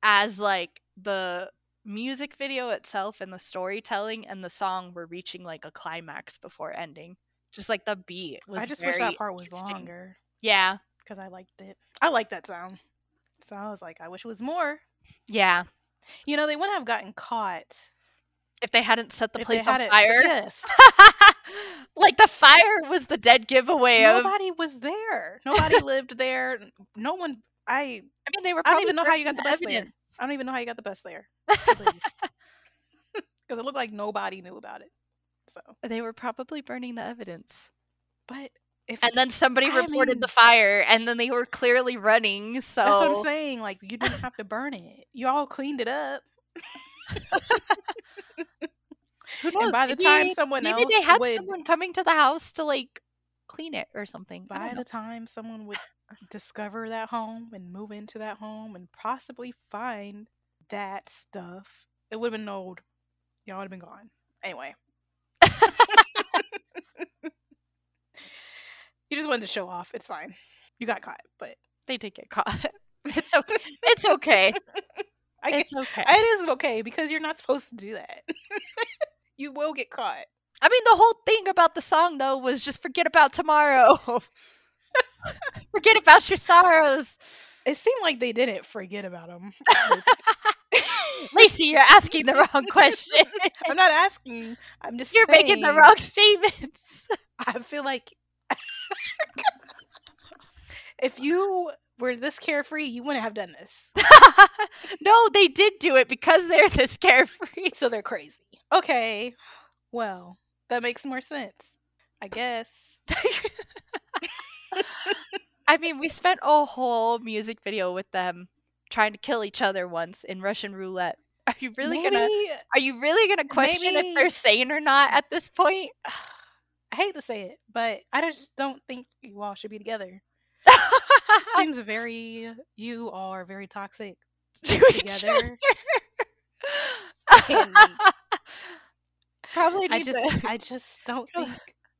[SPEAKER 2] as like the music video itself and the storytelling and the song were reaching like a climax before ending. Just like the beat was
[SPEAKER 1] I just wish that part was longer
[SPEAKER 2] Yeah.
[SPEAKER 1] because I liked it. I like that sound. So I was like, I wish it was more.
[SPEAKER 2] Yeah.
[SPEAKER 1] You know, they wouldn't have gotten caught
[SPEAKER 2] If they hadn't set the
[SPEAKER 1] if
[SPEAKER 2] place on fire.
[SPEAKER 1] Yes. [LAUGHS]
[SPEAKER 2] like the fire was the dead giveaway of
[SPEAKER 1] Nobody was there. Nobody lived there. No one. I.
[SPEAKER 2] I mean they were
[SPEAKER 1] I don't even know how you got the bus there. I don't even know how you got the bus [LAUGHS] there. Because it looked like nobody knew about it. So,
[SPEAKER 2] They were probably burning the evidence.
[SPEAKER 1] but if
[SPEAKER 2] And then somebody
[SPEAKER 1] I
[SPEAKER 2] reported
[SPEAKER 1] mean-
[SPEAKER 2] the fire and then they were clearly running. So
[SPEAKER 1] that's what I'm saying. Like you didn't have to burn it. You all cleaned it up.
[SPEAKER 2] who knows? [LAUGHS]
[SPEAKER 1] And by the time someone
[SPEAKER 2] maybe
[SPEAKER 1] else
[SPEAKER 2] they had
[SPEAKER 1] would,
[SPEAKER 2] someone coming to the house to like clean it or something.
[SPEAKER 1] By
[SPEAKER 2] know.
[SPEAKER 1] the time someone would discover that home and move into that home and possibly find that stuff, it would have been old. Y'all would have been gone. Anyway. you just wanted to show off. It's fine. You got caught, but
[SPEAKER 2] they did get caught. [LAUGHS] [LAUGHS] It's okay. [LAUGHS] It's okay.
[SPEAKER 1] I guess
[SPEAKER 2] It's okay.
[SPEAKER 1] it is okay because you're not supposed to do that. you will get caught.
[SPEAKER 2] I mean, the whole thing about the song though was just forget about tomorrow. [LAUGHS] forget about your sorrows.
[SPEAKER 1] It seemed like they didn't forget about them.
[SPEAKER 2] Lacey, [LAUGHS] you're asking the wrong question. [LAUGHS]
[SPEAKER 1] I'm not asking. I'm just
[SPEAKER 2] you're making the wrong statements.
[SPEAKER 1] I feel like if you were this carefree, you wouldn't have done this.
[SPEAKER 2] no, they did do it because they're this carefree.
[SPEAKER 1] So they're crazy. Okay. Well, that makes more sense. I guess.
[SPEAKER 2] I mean, we spent a whole music video with them trying to kill each other once in Russian roulette. [LAUGHS] Are you really
[SPEAKER 1] Maybe,
[SPEAKER 2] gonna are you really gonna question if they're sane or not at this point? [SIGHS]
[SPEAKER 1] I hate to say it, but I just don't think you all should be together. [LAUGHS] Seems very you all are very toxic [LAUGHS]
[SPEAKER 2] To each
[SPEAKER 1] together.
[SPEAKER 2] other. Probably need
[SPEAKER 1] I just
[SPEAKER 2] to
[SPEAKER 1] I just don't think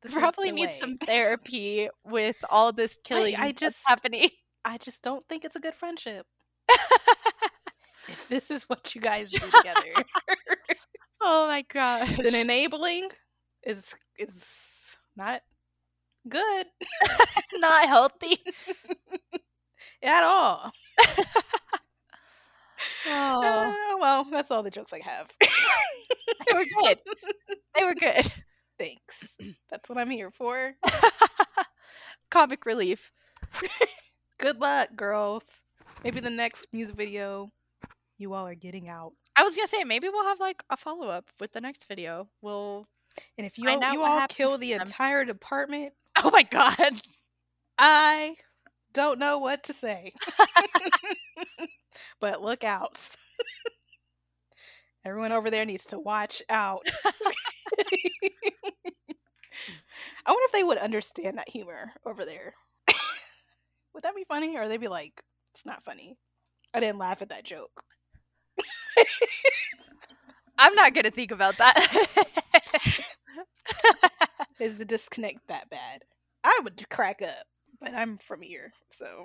[SPEAKER 1] this
[SPEAKER 2] probably
[SPEAKER 1] the
[SPEAKER 2] need
[SPEAKER 1] way.
[SPEAKER 2] some therapy with all this killing
[SPEAKER 1] I
[SPEAKER 2] that's
[SPEAKER 1] just-
[SPEAKER 2] happening.
[SPEAKER 1] I just don't think it's a good friendship. [LAUGHS] If this is what you guys do together, [LAUGHS]
[SPEAKER 2] oh my gosh.
[SPEAKER 1] then enabling is is not good [LAUGHS]
[SPEAKER 2] not healthy.
[SPEAKER 1] at all.
[SPEAKER 2] Oh,
[SPEAKER 1] Uh, well, that's all the jokes I have.
[SPEAKER 2] they were good. They were good.
[SPEAKER 1] Thanks. That's what I'm here for. [LAUGHS]
[SPEAKER 2] Comic relief. [LAUGHS]
[SPEAKER 1] Good luck, girls. Maybe the next music video you all are getting out.
[SPEAKER 2] I was gonna say maybe we'll have like a follow up with the next video. We'll.
[SPEAKER 1] And if you all, you all kill the entire department, [LAUGHS]
[SPEAKER 2] Oh my god.
[SPEAKER 1] I don't know what to say. but look out. Everyone over there needs to watch out. [LAUGHS] [LAUGHS] I wonder if they would understand that humor over there. [LAUGHS] would that be funny? Or they'd be like, it's not funny. I didn't laugh at that joke.
[SPEAKER 2] I'm not gonna think about that.
[SPEAKER 1] Is the disconnect that bad? I would crack up, but I'm from here, so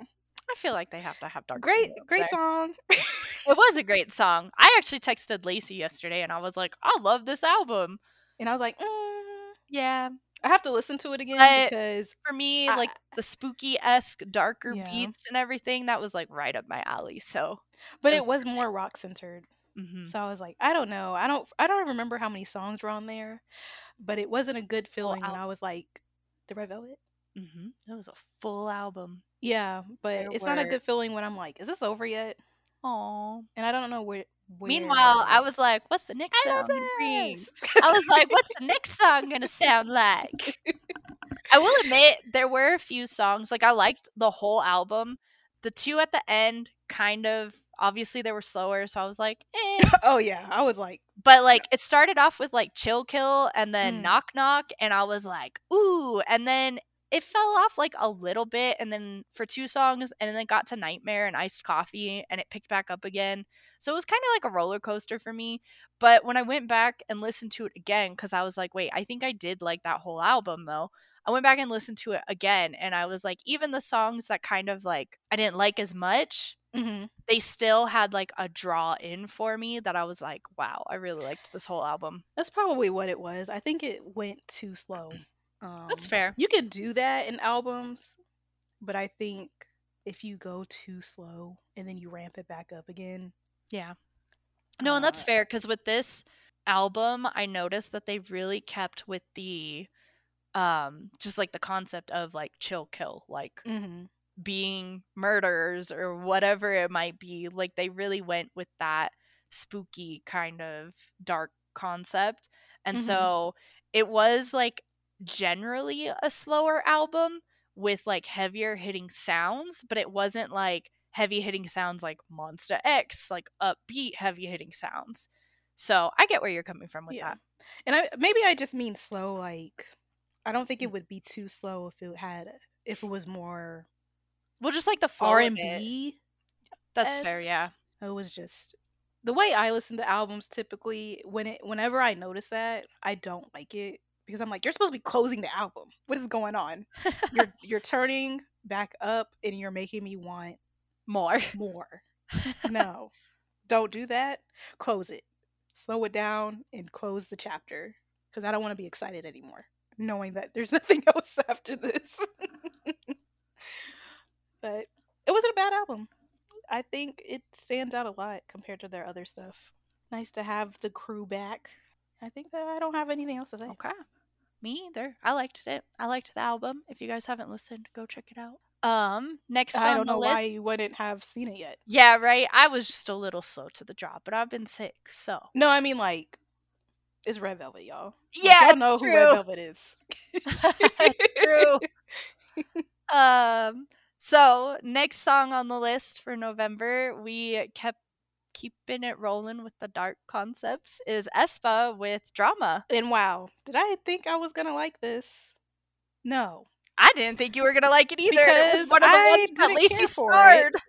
[SPEAKER 2] I feel like they have to have dark.
[SPEAKER 1] great, great
[SPEAKER 2] there.
[SPEAKER 1] song.
[SPEAKER 2] It [LAUGHS] was a great song. I actually texted Lacey yesterday and I was like, I love this album.
[SPEAKER 1] And I was like, mm,
[SPEAKER 2] Yeah.
[SPEAKER 1] I have to listen to it again
[SPEAKER 2] But-
[SPEAKER 1] because
[SPEAKER 2] For me,
[SPEAKER 1] I-
[SPEAKER 2] like the spooky esque, darker
[SPEAKER 1] Yeah.
[SPEAKER 2] beats and everything, that was like right up my alley. So
[SPEAKER 1] but
[SPEAKER 2] Those
[SPEAKER 1] it was more rock centered.
[SPEAKER 2] Mhm.
[SPEAKER 1] So I was like, I don't know. I don't I don't remember how many songs were on there, but it wasn't a good feeling when
[SPEAKER 2] al-
[SPEAKER 1] I was like, the Red Velvet.
[SPEAKER 2] Mhm. It was a full album.
[SPEAKER 1] Yeah, but
[SPEAKER 2] There
[SPEAKER 1] it's not a
[SPEAKER 2] were-
[SPEAKER 1] good feeling when I'm like, is this over yet?
[SPEAKER 2] Aw.
[SPEAKER 1] And I don't know where. where
[SPEAKER 2] Meanwhile, I was like, "What's the next
[SPEAKER 1] I
[SPEAKER 2] song
[SPEAKER 1] love
[SPEAKER 2] gonna bring?"
[SPEAKER 1] this.
[SPEAKER 2] I was like, "What's the [LAUGHS] next song gonna sound like?" I will admit there were a few songs like I liked the whole album. The two at the end kind of obviously they were slower, so I was like, eh. [LAUGHS]
[SPEAKER 1] oh yeah, I was like,
[SPEAKER 2] But like it started off with like Chill Kill and then
[SPEAKER 1] Mm.
[SPEAKER 2] Knock Knock, and I was like, ooh, and then it fell off like a little bit, and then for two songs, and then it got to Nightmare and Iced Coffee, and it picked back up again. So it was kind of like a roller coaster for me. But when I went back and listened to it again, because I was like, wait, I think I did like that whole album though. I went back and listened to it again, and I was like, even the songs that kind of like I didn't like as much,
[SPEAKER 1] mhm.
[SPEAKER 2] they still had like a draw in for me that I was like, wow, I really liked this whole album.
[SPEAKER 1] that's probably what it was. I think it went too slow. Um,
[SPEAKER 2] That's fair.
[SPEAKER 1] You could do that in albums, but I think if you go too slow and then you ramp it back up again,
[SPEAKER 2] Yeah. No, and that's
[SPEAKER 1] Uh,
[SPEAKER 2] fair because with this album, I noticed that they really kept with the um just like the concept of like chill kill, like
[SPEAKER 1] mhm.
[SPEAKER 2] being murderers or whatever it might be. Like they really went with that spooky kind of dark concept. And
[SPEAKER 1] Mhm.
[SPEAKER 2] so it was like generally a slower album with like heavier hitting sounds, but it wasn't like heavy hitting sounds like Monsta X, like upbeat heavy hitting sounds. So I get where you're coming from with
[SPEAKER 1] Yeah.
[SPEAKER 2] that.
[SPEAKER 1] And I maybe I just mean slow. Like I don't think
[SPEAKER 2] Mm.
[SPEAKER 1] it would be too slow if it had if it was more
[SPEAKER 2] Well, just like the
[SPEAKER 1] R and B.
[SPEAKER 2] That's fair, yeah.
[SPEAKER 1] It was just the way I listen to albums typically. When it whenever I notice that, I don't like it because I'm like, you're supposed to be closing the album. What is going on? You're [LAUGHS] you're turning back up and you're making me want
[SPEAKER 2] More.
[SPEAKER 1] more. [LAUGHS] No, don't do that. Close it. Slow it down and close the chapter because I don't want to be excited anymore, knowing that there's [LAUGHS] nothing else after this. but it wasn't a bad album. I think it stands out a lot compared to their other stuff. Nice to have the crew back. I think that I don't have anything else to say.
[SPEAKER 2] Okay. Me either. I liked it. I liked the album. If you guys haven't listened, go check it out. Um, next
[SPEAKER 1] I
[SPEAKER 2] on
[SPEAKER 1] don't know
[SPEAKER 2] list.
[SPEAKER 1] why you wouldn't have seen it yet.
[SPEAKER 2] Yeah, right. I was just a little slow to the draw, but I've been sick, so
[SPEAKER 1] No, I mean like it's Red Velvet, y'all. Like,
[SPEAKER 2] yeah,
[SPEAKER 1] y'all know
[SPEAKER 2] it's
[SPEAKER 1] who Red
[SPEAKER 2] true.
[SPEAKER 1] Velvet is. [LAUGHS]
[SPEAKER 2] true. [LAUGHS] um, so next song on the list for November, we kept keeping it rolling with the dark concepts is Aespa with drama.
[SPEAKER 1] And wow, did I think I was gonna like this? No,
[SPEAKER 2] I didn't think you were gonna like it either. it was
[SPEAKER 1] because
[SPEAKER 2] one of the
[SPEAKER 1] I
[SPEAKER 2] ones that
[SPEAKER 1] didn't
[SPEAKER 2] Lacey
[SPEAKER 1] care for
[SPEAKER 2] starred.
[SPEAKER 1] it.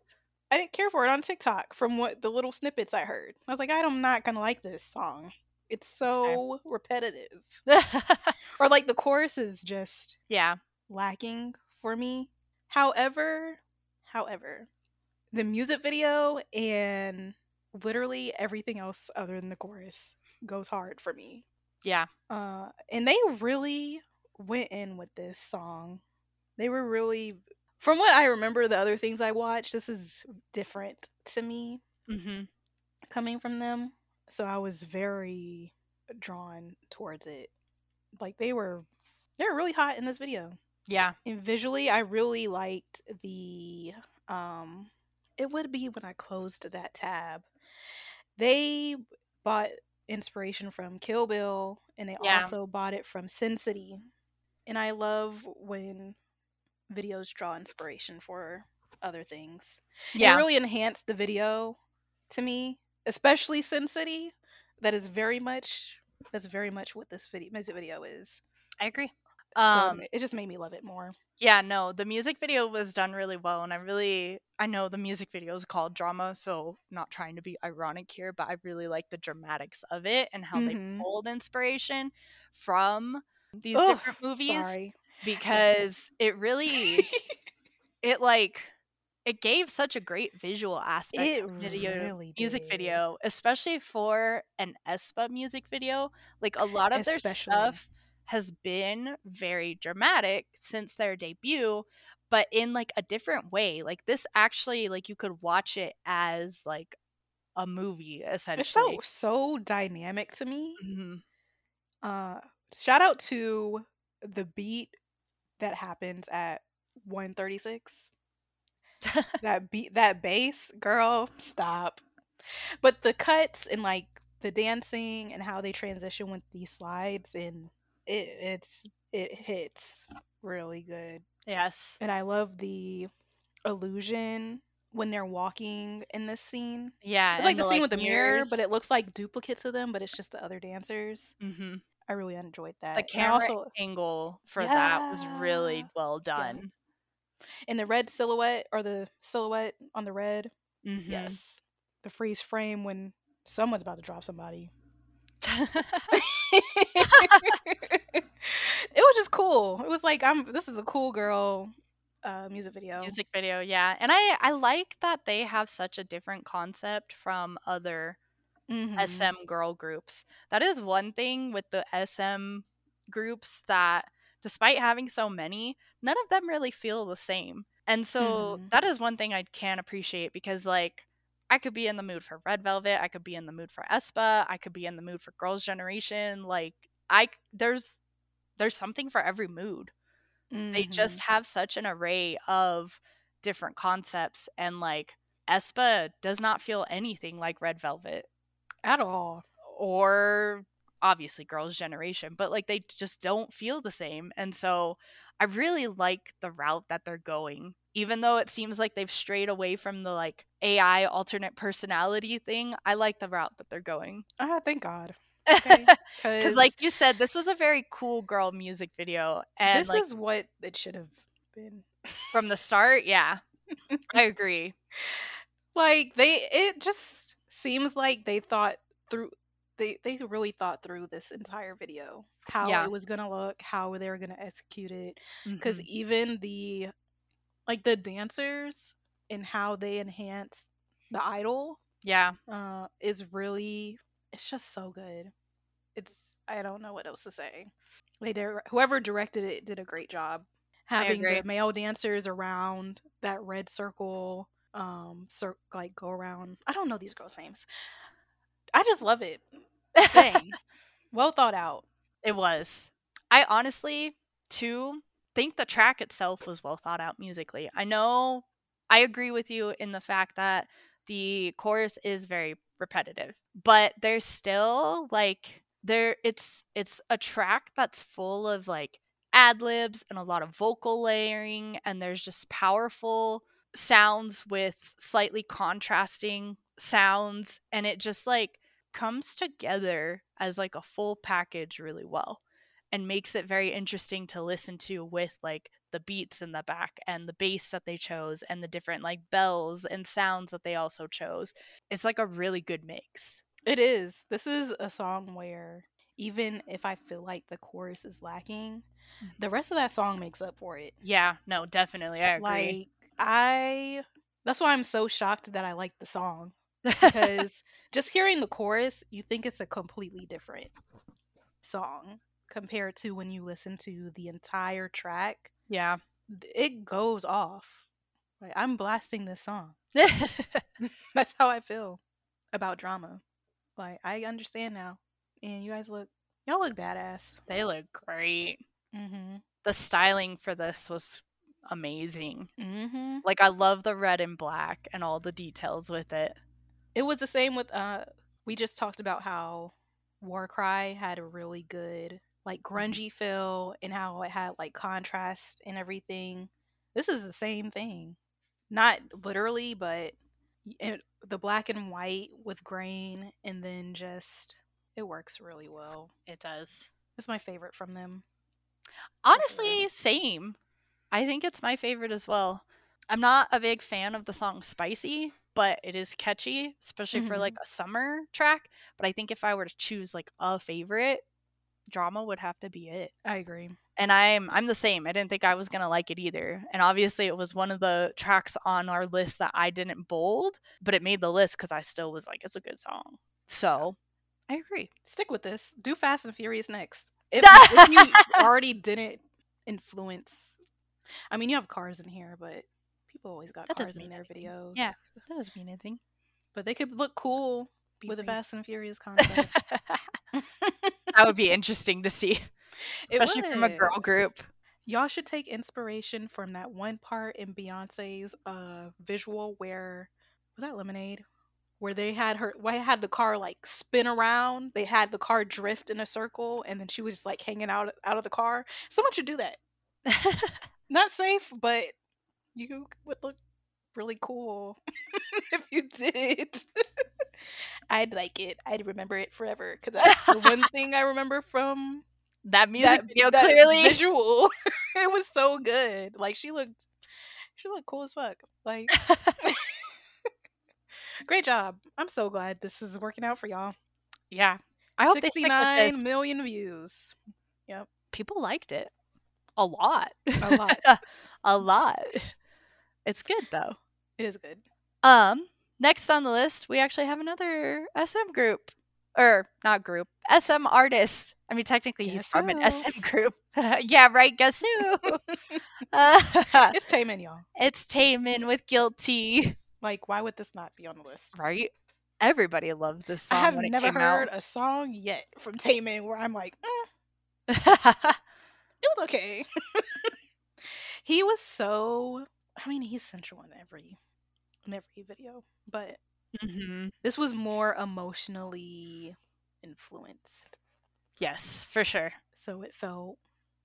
[SPEAKER 1] I didn't care for it on TikTok from what the little snippets I heard. I was like, I'm not gonna like this song. It's so repetitive, [LAUGHS] or like the chorus is just
[SPEAKER 2] yeah,
[SPEAKER 1] lacking for me. However, however, the music video and literally everything else other than the chorus goes hard for me.
[SPEAKER 2] yeah,
[SPEAKER 1] Uh, and they really went in with this song. They were really, from what I remember, the other things I watched, this is different to me
[SPEAKER 2] hmm
[SPEAKER 1] coming from them. So I was very drawn towards it. Like they were, they were really hot in this video.
[SPEAKER 2] yeah,
[SPEAKER 1] And visually, I really liked the. Um, it would be when I closed that tab. They bought inspiration from Kill Bill, and they
[SPEAKER 2] Yeah.
[SPEAKER 1] also bought it from Sin City. And I love when videos draw inspiration for other things.
[SPEAKER 2] yeah.
[SPEAKER 1] It really enhanced the video to me, especially Sin City. That is very much. That's very much what this video music video is.
[SPEAKER 2] I agree.
[SPEAKER 1] So
[SPEAKER 2] Um,
[SPEAKER 1] it just made me love it more.
[SPEAKER 2] Yeah, no, the music video was done really well, and I really, I know the music video is called drama, so not trying to be ironic here, but I really like the dramatics of it and how
[SPEAKER 1] Mhm.
[SPEAKER 2] they pulled inspiration from these different movies
[SPEAKER 1] Sorry.
[SPEAKER 2] because it really, [LAUGHS] it like, it gave such a great visual aspect
[SPEAKER 1] It
[SPEAKER 2] to the video
[SPEAKER 1] really
[SPEAKER 2] music
[SPEAKER 1] did.
[SPEAKER 2] video, especially for an Aespa music video. Like a lot of their stuff has been very dramatic since their debut, but in like a different way. Like this actually like you could watch it as like a movie essentially It
[SPEAKER 1] felt so dynamic to me.
[SPEAKER 2] Mhm.
[SPEAKER 1] Uh, shout out to the beat that happens at 136. [LAUGHS] that beat, that bass, girl, stop. But the cuts and like the dancing and how they transition with these slides and it it's it hits really good.
[SPEAKER 2] yes.
[SPEAKER 1] And I love the illusion when they're walking in this scene.
[SPEAKER 2] Yeah.
[SPEAKER 1] It's like
[SPEAKER 2] and
[SPEAKER 1] the, scene with the mirror,
[SPEAKER 2] mirrors.
[SPEAKER 1] but it looks like duplicates of them, but it's just the other dancers.
[SPEAKER 2] Mhm.
[SPEAKER 1] I really enjoyed that.
[SPEAKER 2] the camera
[SPEAKER 1] also
[SPEAKER 2] angle for that was really well done.
[SPEAKER 1] And the red silhouette or the silhouette on the red.
[SPEAKER 2] Mhm.
[SPEAKER 1] Yes. The freeze frame when someone's about to drop somebody. [LAUGHS] it was just cool. It was like I'm this is a cool girl uh music video.
[SPEAKER 2] Music video, yeah. And I I like that they have such a different concept from other
[SPEAKER 1] Mhm.
[SPEAKER 2] SM girl groups. That is one thing with the SM groups that despite having so many, none of them really feel the same. And so
[SPEAKER 1] Mhm.
[SPEAKER 2] that is one thing I can appreciate because like I could be in the mood for Red Velvet, I could be in the mood for Aespa, I could be in the mood for Girls Generation, like I there's there's something for every mood. They
[SPEAKER 1] Mhm.
[SPEAKER 2] just have such an array of different concepts and like Aespa does not feel anything like Red Velvet
[SPEAKER 1] at all.
[SPEAKER 2] or obviously girls generation but like they just don't feel the same and so i really like the route that they're going even though it seems like they've strayed away from the like ai alternate personality thing i like the route that they're going
[SPEAKER 1] Ah, thank God. Okay. [LAUGHS]
[SPEAKER 2] because like you said this was a very cool girl music video and
[SPEAKER 1] this
[SPEAKER 2] like
[SPEAKER 1] is what it should have been.
[SPEAKER 2] from the start yeah i [LAUGHS] agree
[SPEAKER 1] like they it just seems like they thought through they they really thought through this entire video how
[SPEAKER 2] Yeah.
[SPEAKER 1] it was gonna look how they were gonna execute it because
[SPEAKER 2] Mhm.
[SPEAKER 1] even the like the dancers and how they enhance the idol
[SPEAKER 2] yeah.
[SPEAKER 1] uh is really it's just so good. It's i don't know what else to say. They did whoever directed it did a great job. Having the male dancers around that red circle um cir- like go around i don't know these girls names. I just love it. Dang. [LAUGHS] well thought out.
[SPEAKER 2] It was. I honestly, too, think the track itself was well thought out musically. I know I agree with you in the fact that the chorus is very repetitive, but there's still like there it's it's a track that's full of like ad libs and a lot of vocal layering and there's just powerful sounds with slightly contrasting sounds and it just like comes together as like a full package really well and makes it very interesting to listen to with like the beats in the back and the bass that they chose and the different like bells and sounds that they also chose. It's like a really good mix.
[SPEAKER 1] it is this is a song where even if i feel like the chorus is lacking mm-hmm. the rest of that song makes up for it
[SPEAKER 2] Yeah, no, definitely. I agree.
[SPEAKER 1] like i that's why i'm so shocked that i like the song [LAUGHS] because just hearing the chorus you think it's a completely different song compared to when you listen to the entire track
[SPEAKER 2] yeah.
[SPEAKER 1] It goes off like i'm blasting this song [LAUGHS] [LAUGHS] that's how i feel about drama like i understand now and you guys look y'all look badass
[SPEAKER 2] they look great.
[SPEAKER 1] mm-hmm
[SPEAKER 2] The styling for this was amazing.
[SPEAKER 1] mm-hmm
[SPEAKER 2] Like I love the red and black and all the details with it.
[SPEAKER 1] it was the same with uh we just talked about how Warcry had a really good like mm-hmm. grungy feel and how it had like contrast and everything. This is the same thing. Not literally, but it, the black and white with grain and then just it works really well.
[SPEAKER 2] It does.
[SPEAKER 1] It's my favorite from them.
[SPEAKER 2] Honestly, same. I think it's my favorite as well. I'm not a big fan of the song Spicy, but it is catchy, especially for like mm-hmm. a summer track. But I think if I were to choose like a favorite, drama would have to be it.
[SPEAKER 1] I agree.
[SPEAKER 2] And I'm I'm the same. I didn't think I was gonna like it either. And obviously it was one of the tracks on our list that I didn't bold, but it made the list because I still was like, it's a good song. So I agree.
[SPEAKER 1] Stick with this. Do Fast and Furious next. If, [LAUGHS] if you already didn't influence, I mean, you have cars in here, but people always got
[SPEAKER 2] That
[SPEAKER 1] cars in
[SPEAKER 2] mean
[SPEAKER 1] their
[SPEAKER 2] anything.
[SPEAKER 1] videos.
[SPEAKER 2] Yeah. That doesn't mean anything.
[SPEAKER 1] but they could look cool
[SPEAKER 2] Be
[SPEAKER 1] with a. Fast and Furious [LAUGHS] concept. [LAUGHS]
[SPEAKER 2] that would be interesting to see, [LAUGHS] especially from a girl group.
[SPEAKER 1] Y'all should take inspiration from that one part in Beyonce's uh visual where was that Lemonade? Where they had her why had the car like spin around. They had the car drift in a circle and then she was just like hanging out out of the car. Someone should do that. [LAUGHS] Not safe, but you would look really cool [LAUGHS] if you did. I'd like it. I'd remember it forever because that's the one [LAUGHS] thing I remember from
[SPEAKER 2] that music
[SPEAKER 1] that,
[SPEAKER 2] video
[SPEAKER 1] that
[SPEAKER 2] clearly.
[SPEAKER 1] visual. [LAUGHS] it was so good. Like she looked, she looked cool as fuck. Like great job. I'm so glad this is working out for y'all.
[SPEAKER 2] yeah. I hope they stick with
[SPEAKER 1] 69
[SPEAKER 2] this.
[SPEAKER 1] million views.
[SPEAKER 2] People liked it a lot.
[SPEAKER 1] A lot.
[SPEAKER 2] a lot. It's good though.
[SPEAKER 1] It is good.
[SPEAKER 2] Um, next on the list, we actually have another SM group, or not group, SM artist. I mean, technically, he's
[SPEAKER 1] Guess
[SPEAKER 2] from an? SM group. [LAUGHS] yeah, right. Guess who? uh, [LAUGHS]
[SPEAKER 1] It's Taemin, y'all. [LAUGHS]
[SPEAKER 2] it's Taemin with "Guilty."
[SPEAKER 1] Like, why would this not be on the list?
[SPEAKER 2] Right? Everybody loved this song
[SPEAKER 1] I have never heard a song yet from Taemin where I'm like, eh, it was okay. he was so. I mean, he's sensual in every in every video, but
[SPEAKER 2] hmm
[SPEAKER 1] this was more emotionally influenced.
[SPEAKER 2] Yes, for sure.
[SPEAKER 1] So it felt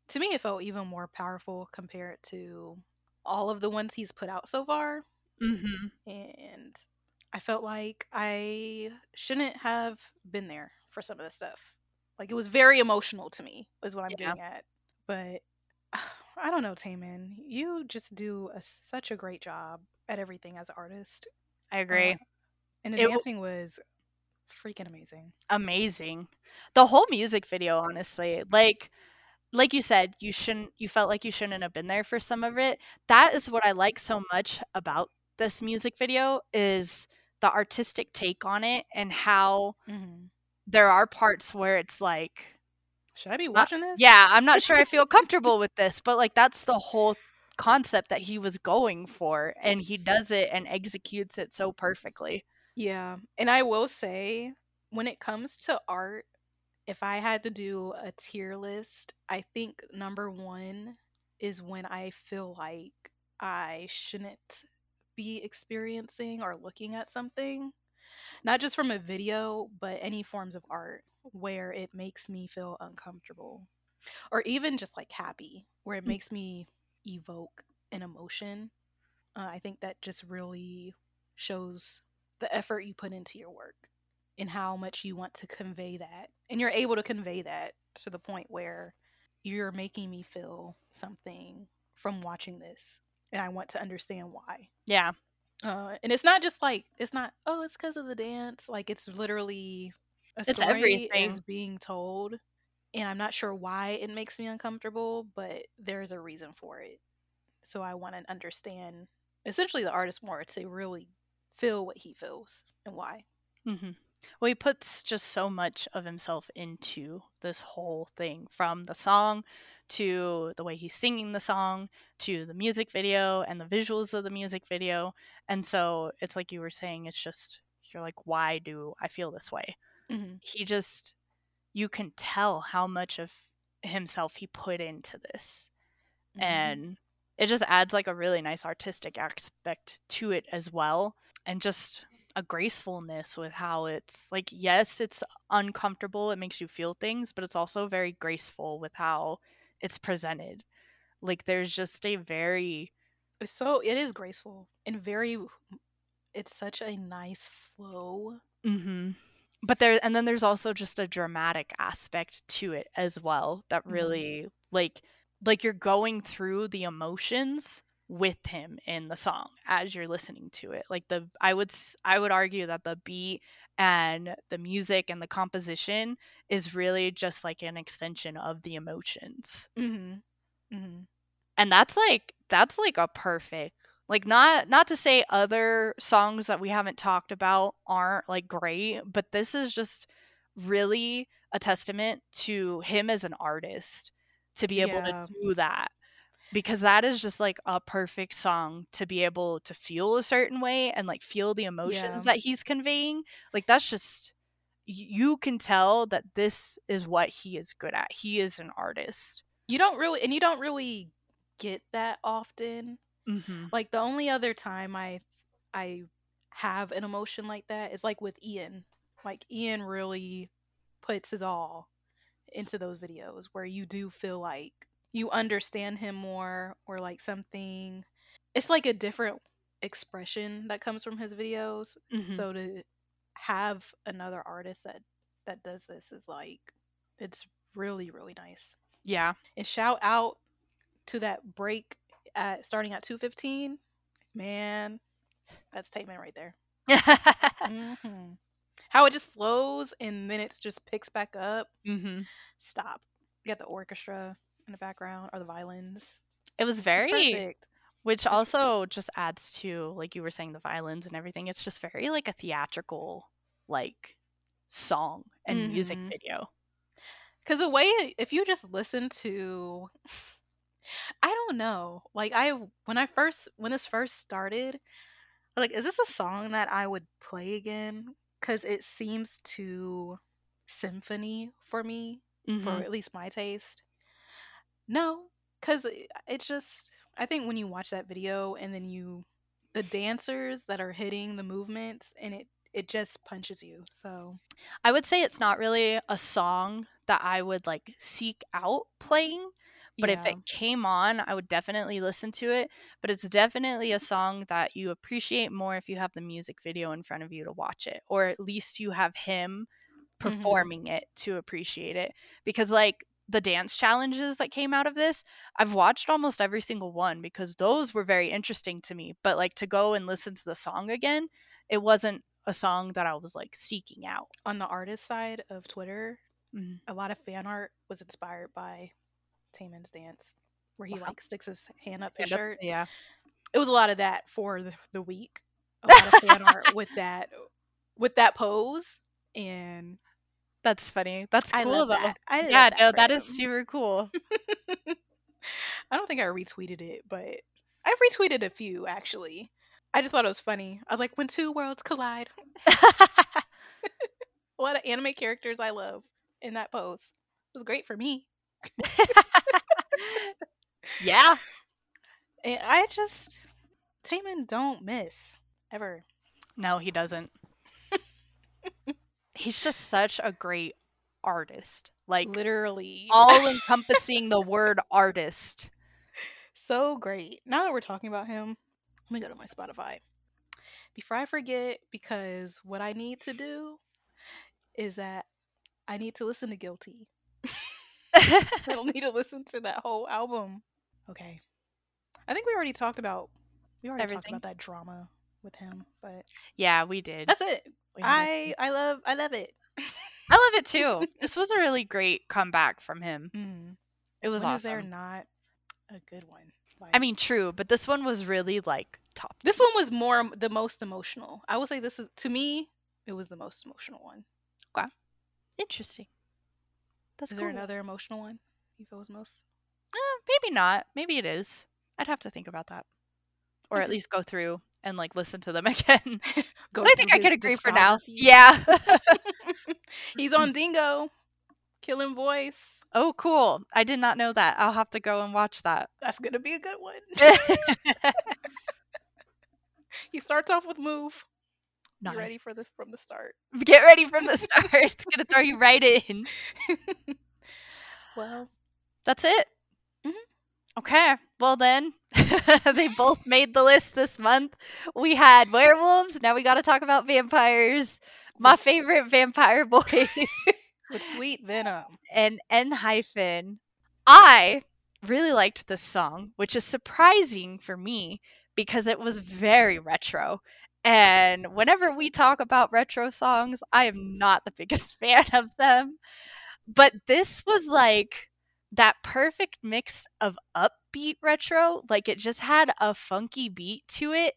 [SPEAKER 1] to me it felt even more powerful compared to all of the ones he's put out so far
[SPEAKER 2] hmm
[SPEAKER 1] and I felt like I shouldn't have been there for some of this stuff. Like it was very emotional to me is what I'm
[SPEAKER 2] Yeah.
[SPEAKER 1] getting at. But I don't know, Taemin. You just do a, such a great job at everything as an artist.
[SPEAKER 2] I agree.
[SPEAKER 1] Uh, and the
[SPEAKER 2] It w-
[SPEAKER 1] dancing was freaking amazing.
[SPEAKER 2] amazing. The whole music video, honestly, like like you said, you shouldn't you felt like you shouldn't have been there for some of it. That is what I like so much about this music video is the artistic take on it and how
[SPEAKER 1] hmm
[SPEAKER 2] there are parts where it's like
[SPEAKER 1] Should I be uh, watching this?
[SPEAKER 2] yeah, I'm not sure I feel [LAUGHS] comfortable with this, but like that's the whole concept that he was going for and he does it and executes it so perfectly.
[SPEAKER 1] Yeah. And I will say, when it comes to art, if I had to do a tier list, I think number one is when I feel like I shouldn't be experiencing or looking at something, not just from a video, but any forms of art where it makes me feel uncomfortable or even just like happy, where it
[SPEAKER 2] Mm.
[SPEAKER 1] makes me evoke an emotion. Uh, I think that just really shows the effort you put into your work and how much you want to convey that. And you're able to convey that to the point where you're making me feel something from watching this. And I want to understand why.
[SPEAKER 2] Yeah.
[SPEAKER 1] Uh, and it's not just like, it's not, oh, it's because of the dance. Like, it's literally a
[SPEAKER 2] It's
[SPEAKER 1] story
[SPEAKER 2] everything.
[SPEAKER 1] is being told. And I'm not sure why it makes me uncomfortable, but there's a reason for it. So I want to understand essentially the artist more to really feel what he feels and why.
[SPEAKER 2] hmm Well, he puts just so much of himself into this whole thing from the song to the way he's singing the song to the music video and the visuals of the music video. And so it's like you were saying, it's just, you're like, why do I feel this way?
[SPEAKER 1] Mm-hmm.
[SPEAKER 2] He just, you can tell how much of himself he put into this.
[SPEAKER 1] Mm-hmm.
[SPEAKER 2] And it just adds like a really nice artistic aspect to it as well. And just a gracefulness with how it's like yes it's uncomfortable it makes you feel things but it's also very graceful with how it's presented like there's just a very
[SPEAKER 1] so it is graceful and very it's such a nice flow.
[SPEAKER 2] hmm but there and then there's also just a dramatic aspect to it as well that
[SPEAKER 1] Mhm.
[SPEAKER 2] really like like you're going through the emotions with him in the song as you're listening to it like the i would i would argue that the beat and the music and the composition is really just like an extension of the emotions
[SPEAKER 1] Mm-hmm. Mm-hmm.
[SPEAKER 2] and that's like that's like a perfect like not not to say other songs that we haven't talked about aren't like great but this is just really a testament to him as an artist to be able
[SPEAKER 1] Yeah.
[SPEAKER 2] to do that because that is just like a perfect song to be able to feel a certain way and like feel the emotions
[SPEAKER 1] Yeah.
[SPEAKER 2] that he's conveying. Like that's just you can tell that this is what he is good at. He is an artist.
[SPEAKER 1] You don't really, and you don't really get that often.
[SPEAKER 2] Mm-hmm.
[SPEAKER 1] Like the only other time I, I have an emotion like that is like with Ian. Like Ian really puts his all into those videos where you do feel like you understand him more or like something. It's like a different expression that comes from his videos.
[SPEAKER 2] Mhm.
[SPEAKER 1] So to have another artist that that does this is like it's really really nice.
[SPEAKER 2] Yeah.
[SPEAKER 1] And shout out to that break at starting at 215. Man, that's Taemin right there. [LAUGHS] hmm How it just slows and then it just picks back up.
[SPEAKER 2] mm-hmm.
[SPEAKER 1] Stop. You got the orchestra in the background or the violins.
[SPEAKER 2] It was very
[SPEAKER 1] perfect.
[SPEAKER 2] which
[SPEAKER 1] It's
[SPEAKER 2] also just adds to like you were saying the violins and everything. It's just very like a theatrical like song and music
[SPEAKER 1] Mhm.
[SPEAKER 2] video.
[SPEAKER 1] Because the way, if you just listen to, I don't know. Like I, when I first, when this first started, like, is this a song that I would play again? Because it seems too symphony for me, for
[SPEAKER 2] Mhm.
[SPEAKER 1] at least my taste. No, because eh, it just, I think when you watch that video and then you, the dancers that are hitting the movements and it, it just punches you. So
[SPEAKER 2] I would say it's not really a song that I would like seek out playing, but if it came on, I would definitely listen to it. But it's definitely a song that you appreciate more if you have the music video in front of you to watch it, or at least you have him mm-hmm. performing it to appreciate it. Because, like, the dance challenges that came out of this, I've watched almost every single one because those were very interesting to me. But, like, to go and listen to the song again, it wasn't a song that I was like seeking out.
[SPEAKER 1] on the artist side of Twitter,
[SPEAKER 2] Mhm.
[SPEAKER 1] a lot of fan art was inspired by Taemin's dance, where he
[SPEAKER 2] Wow.
[SPEAKER 1] like sticks his hand up his
[SPEAKER 2] Hand up-
[SPEAKER 1] shirt.
[SPEAKER 2] Yeah.
[SPEAKER 1] It was a lot of that for the, the week. A lot of fan art with that with that pose, and
[SPEAKER 2] That's funny. That's cool
[SPEAKER 1] I love
[SPEAKER 2] though.
[SPEAKER 1] that. I
[SPEAKER 2] Yeah,
[SPEAKER 1] that
[SPEAKER 2] no, that is super cool. [LAUGHS]
[SPEAKER 1] I don't think I retweeted it, but I've retweeted a few actually. I just thought it was funny. I was like, when two worlds collide. [LAUGHS] [LAUGHS] A lot of anime characters I love in that pose. It was great for me.
[SPEAKER 2] yeah.
[SPEAKER 1] And I just Taemin don't miss ever.
[SPEAKER 2] No, he doesn't. He's just such a great artist. Like
[SPEAKER 1] Literally.
[SPEAKER 2] all [LAUGHS] encompassing the word artist.
[SPEAKER 1] so great. Now that we're talking about him, let me go to my Spotify. Before I forget, because what I need to do is that I need to listen to Guilty. [LAUGHS] I don't need to listen to that whole album. Okay. I think we already talked about we already talked about that drama with him, but
[SPEAKER 2] yeah, we did.
[SPEAKER 1] that's it. I I love I love it.
[SPEAKER 2] I love it [LAUGHS] too. This was a really great comeback from him.
[SPEAKER 1] Mm.
[SPEAKER 2] It was
[SPEAKER 1] When is there not a good one?
[SPEAKER 2] I mean, true, but this one was really like top.
[SPEAKER 1] This one was more the most emotional. I would say this is to me, it was the most emotional one.
[SPEAKER 2] Okay, interesting. That's
[SPEAKER 1] is
[SPEAKER 2] cool.
[SPEAKER 1] there another emotional one? You feel was most
[SPEAKER 2] Uh, maybe not. Maybe it is. I'd have to think about that, or at least go through and like listen to them [LAUGHS] again. [LAUGHS] but I think I could agree for now. Yeah. [LAUGHS]
[SPEAKER 1] He's on Dingo. Killing voice.
[SPEAKER 2] oh, cool. I did not know that. I'll have to go and watch that.
[SPEAKER 1] That's gonna be a good one. he starts off with move. You ready for this from the start?
[SPEAKER 2] Get ready from the start. it's gonna throw you right in.
[SPEAKER 1] well,
[SPEAKER 2] That's it. Okay. Well then, [LAUGHS] they both made the list this month. We had werewolves. Now we got to talk about vampires. My favorite vampire boy. [LAUGHS]
[SPEAKER 1] with [LAUGHS] sweet venom.
[SPEAKER 2] and Enhypen. I really liked this song, which is surprising for me because it was very retro. And whenever we talk about retro songs, I am not the biggest fan of them. But this was like that perfect mix of upbeat retro. Like it just had a funky beat to it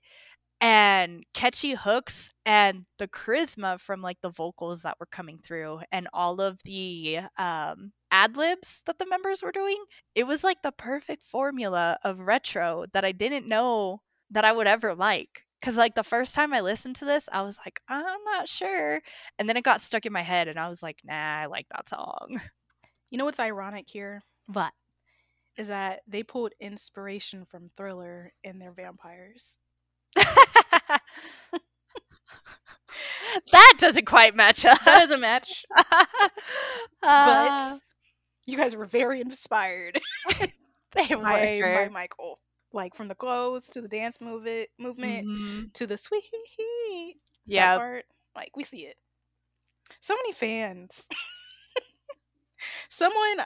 [SPEAKER 2] and catchy hooks and the charisma from like the vocals that were coming through and all of the um ad libs that the members were doing, it was like the perfect formula of retro that I didn't know that I would ever like. Cause like the first time I listened to this, I was like, I'm not sure. And then it got stuck in my head and I was like, nah, I like that song.
[SPEAKER 1] You know what's ironic here?
[SPEAKER 2] But
[SPEAKER 1] Is that they pulled inspiration from Thriller in their vampires.
[SPEAKER 2] that doesn't quite match up.
[SPEAKER 1] That doesn't match, [LAUGHS]
[SPEAKER 2] Uh,
[SPEAKER 1] but you guys were very inspired [LAUGHS]
[SPEAKER 2] they
[SPEAKER 1] by,
[SPEAKER 2] were.
[SPEAKER 1] by Michael. Like from the clothes to the dance move it, movement
[SPEAKER 2] Mhm.
[SPEAKER 1] to the sweet
[SPEAKER 2] Yeah.
[SPEAKER 1] part. Like we see it. So many fans. [LAUGHS] someone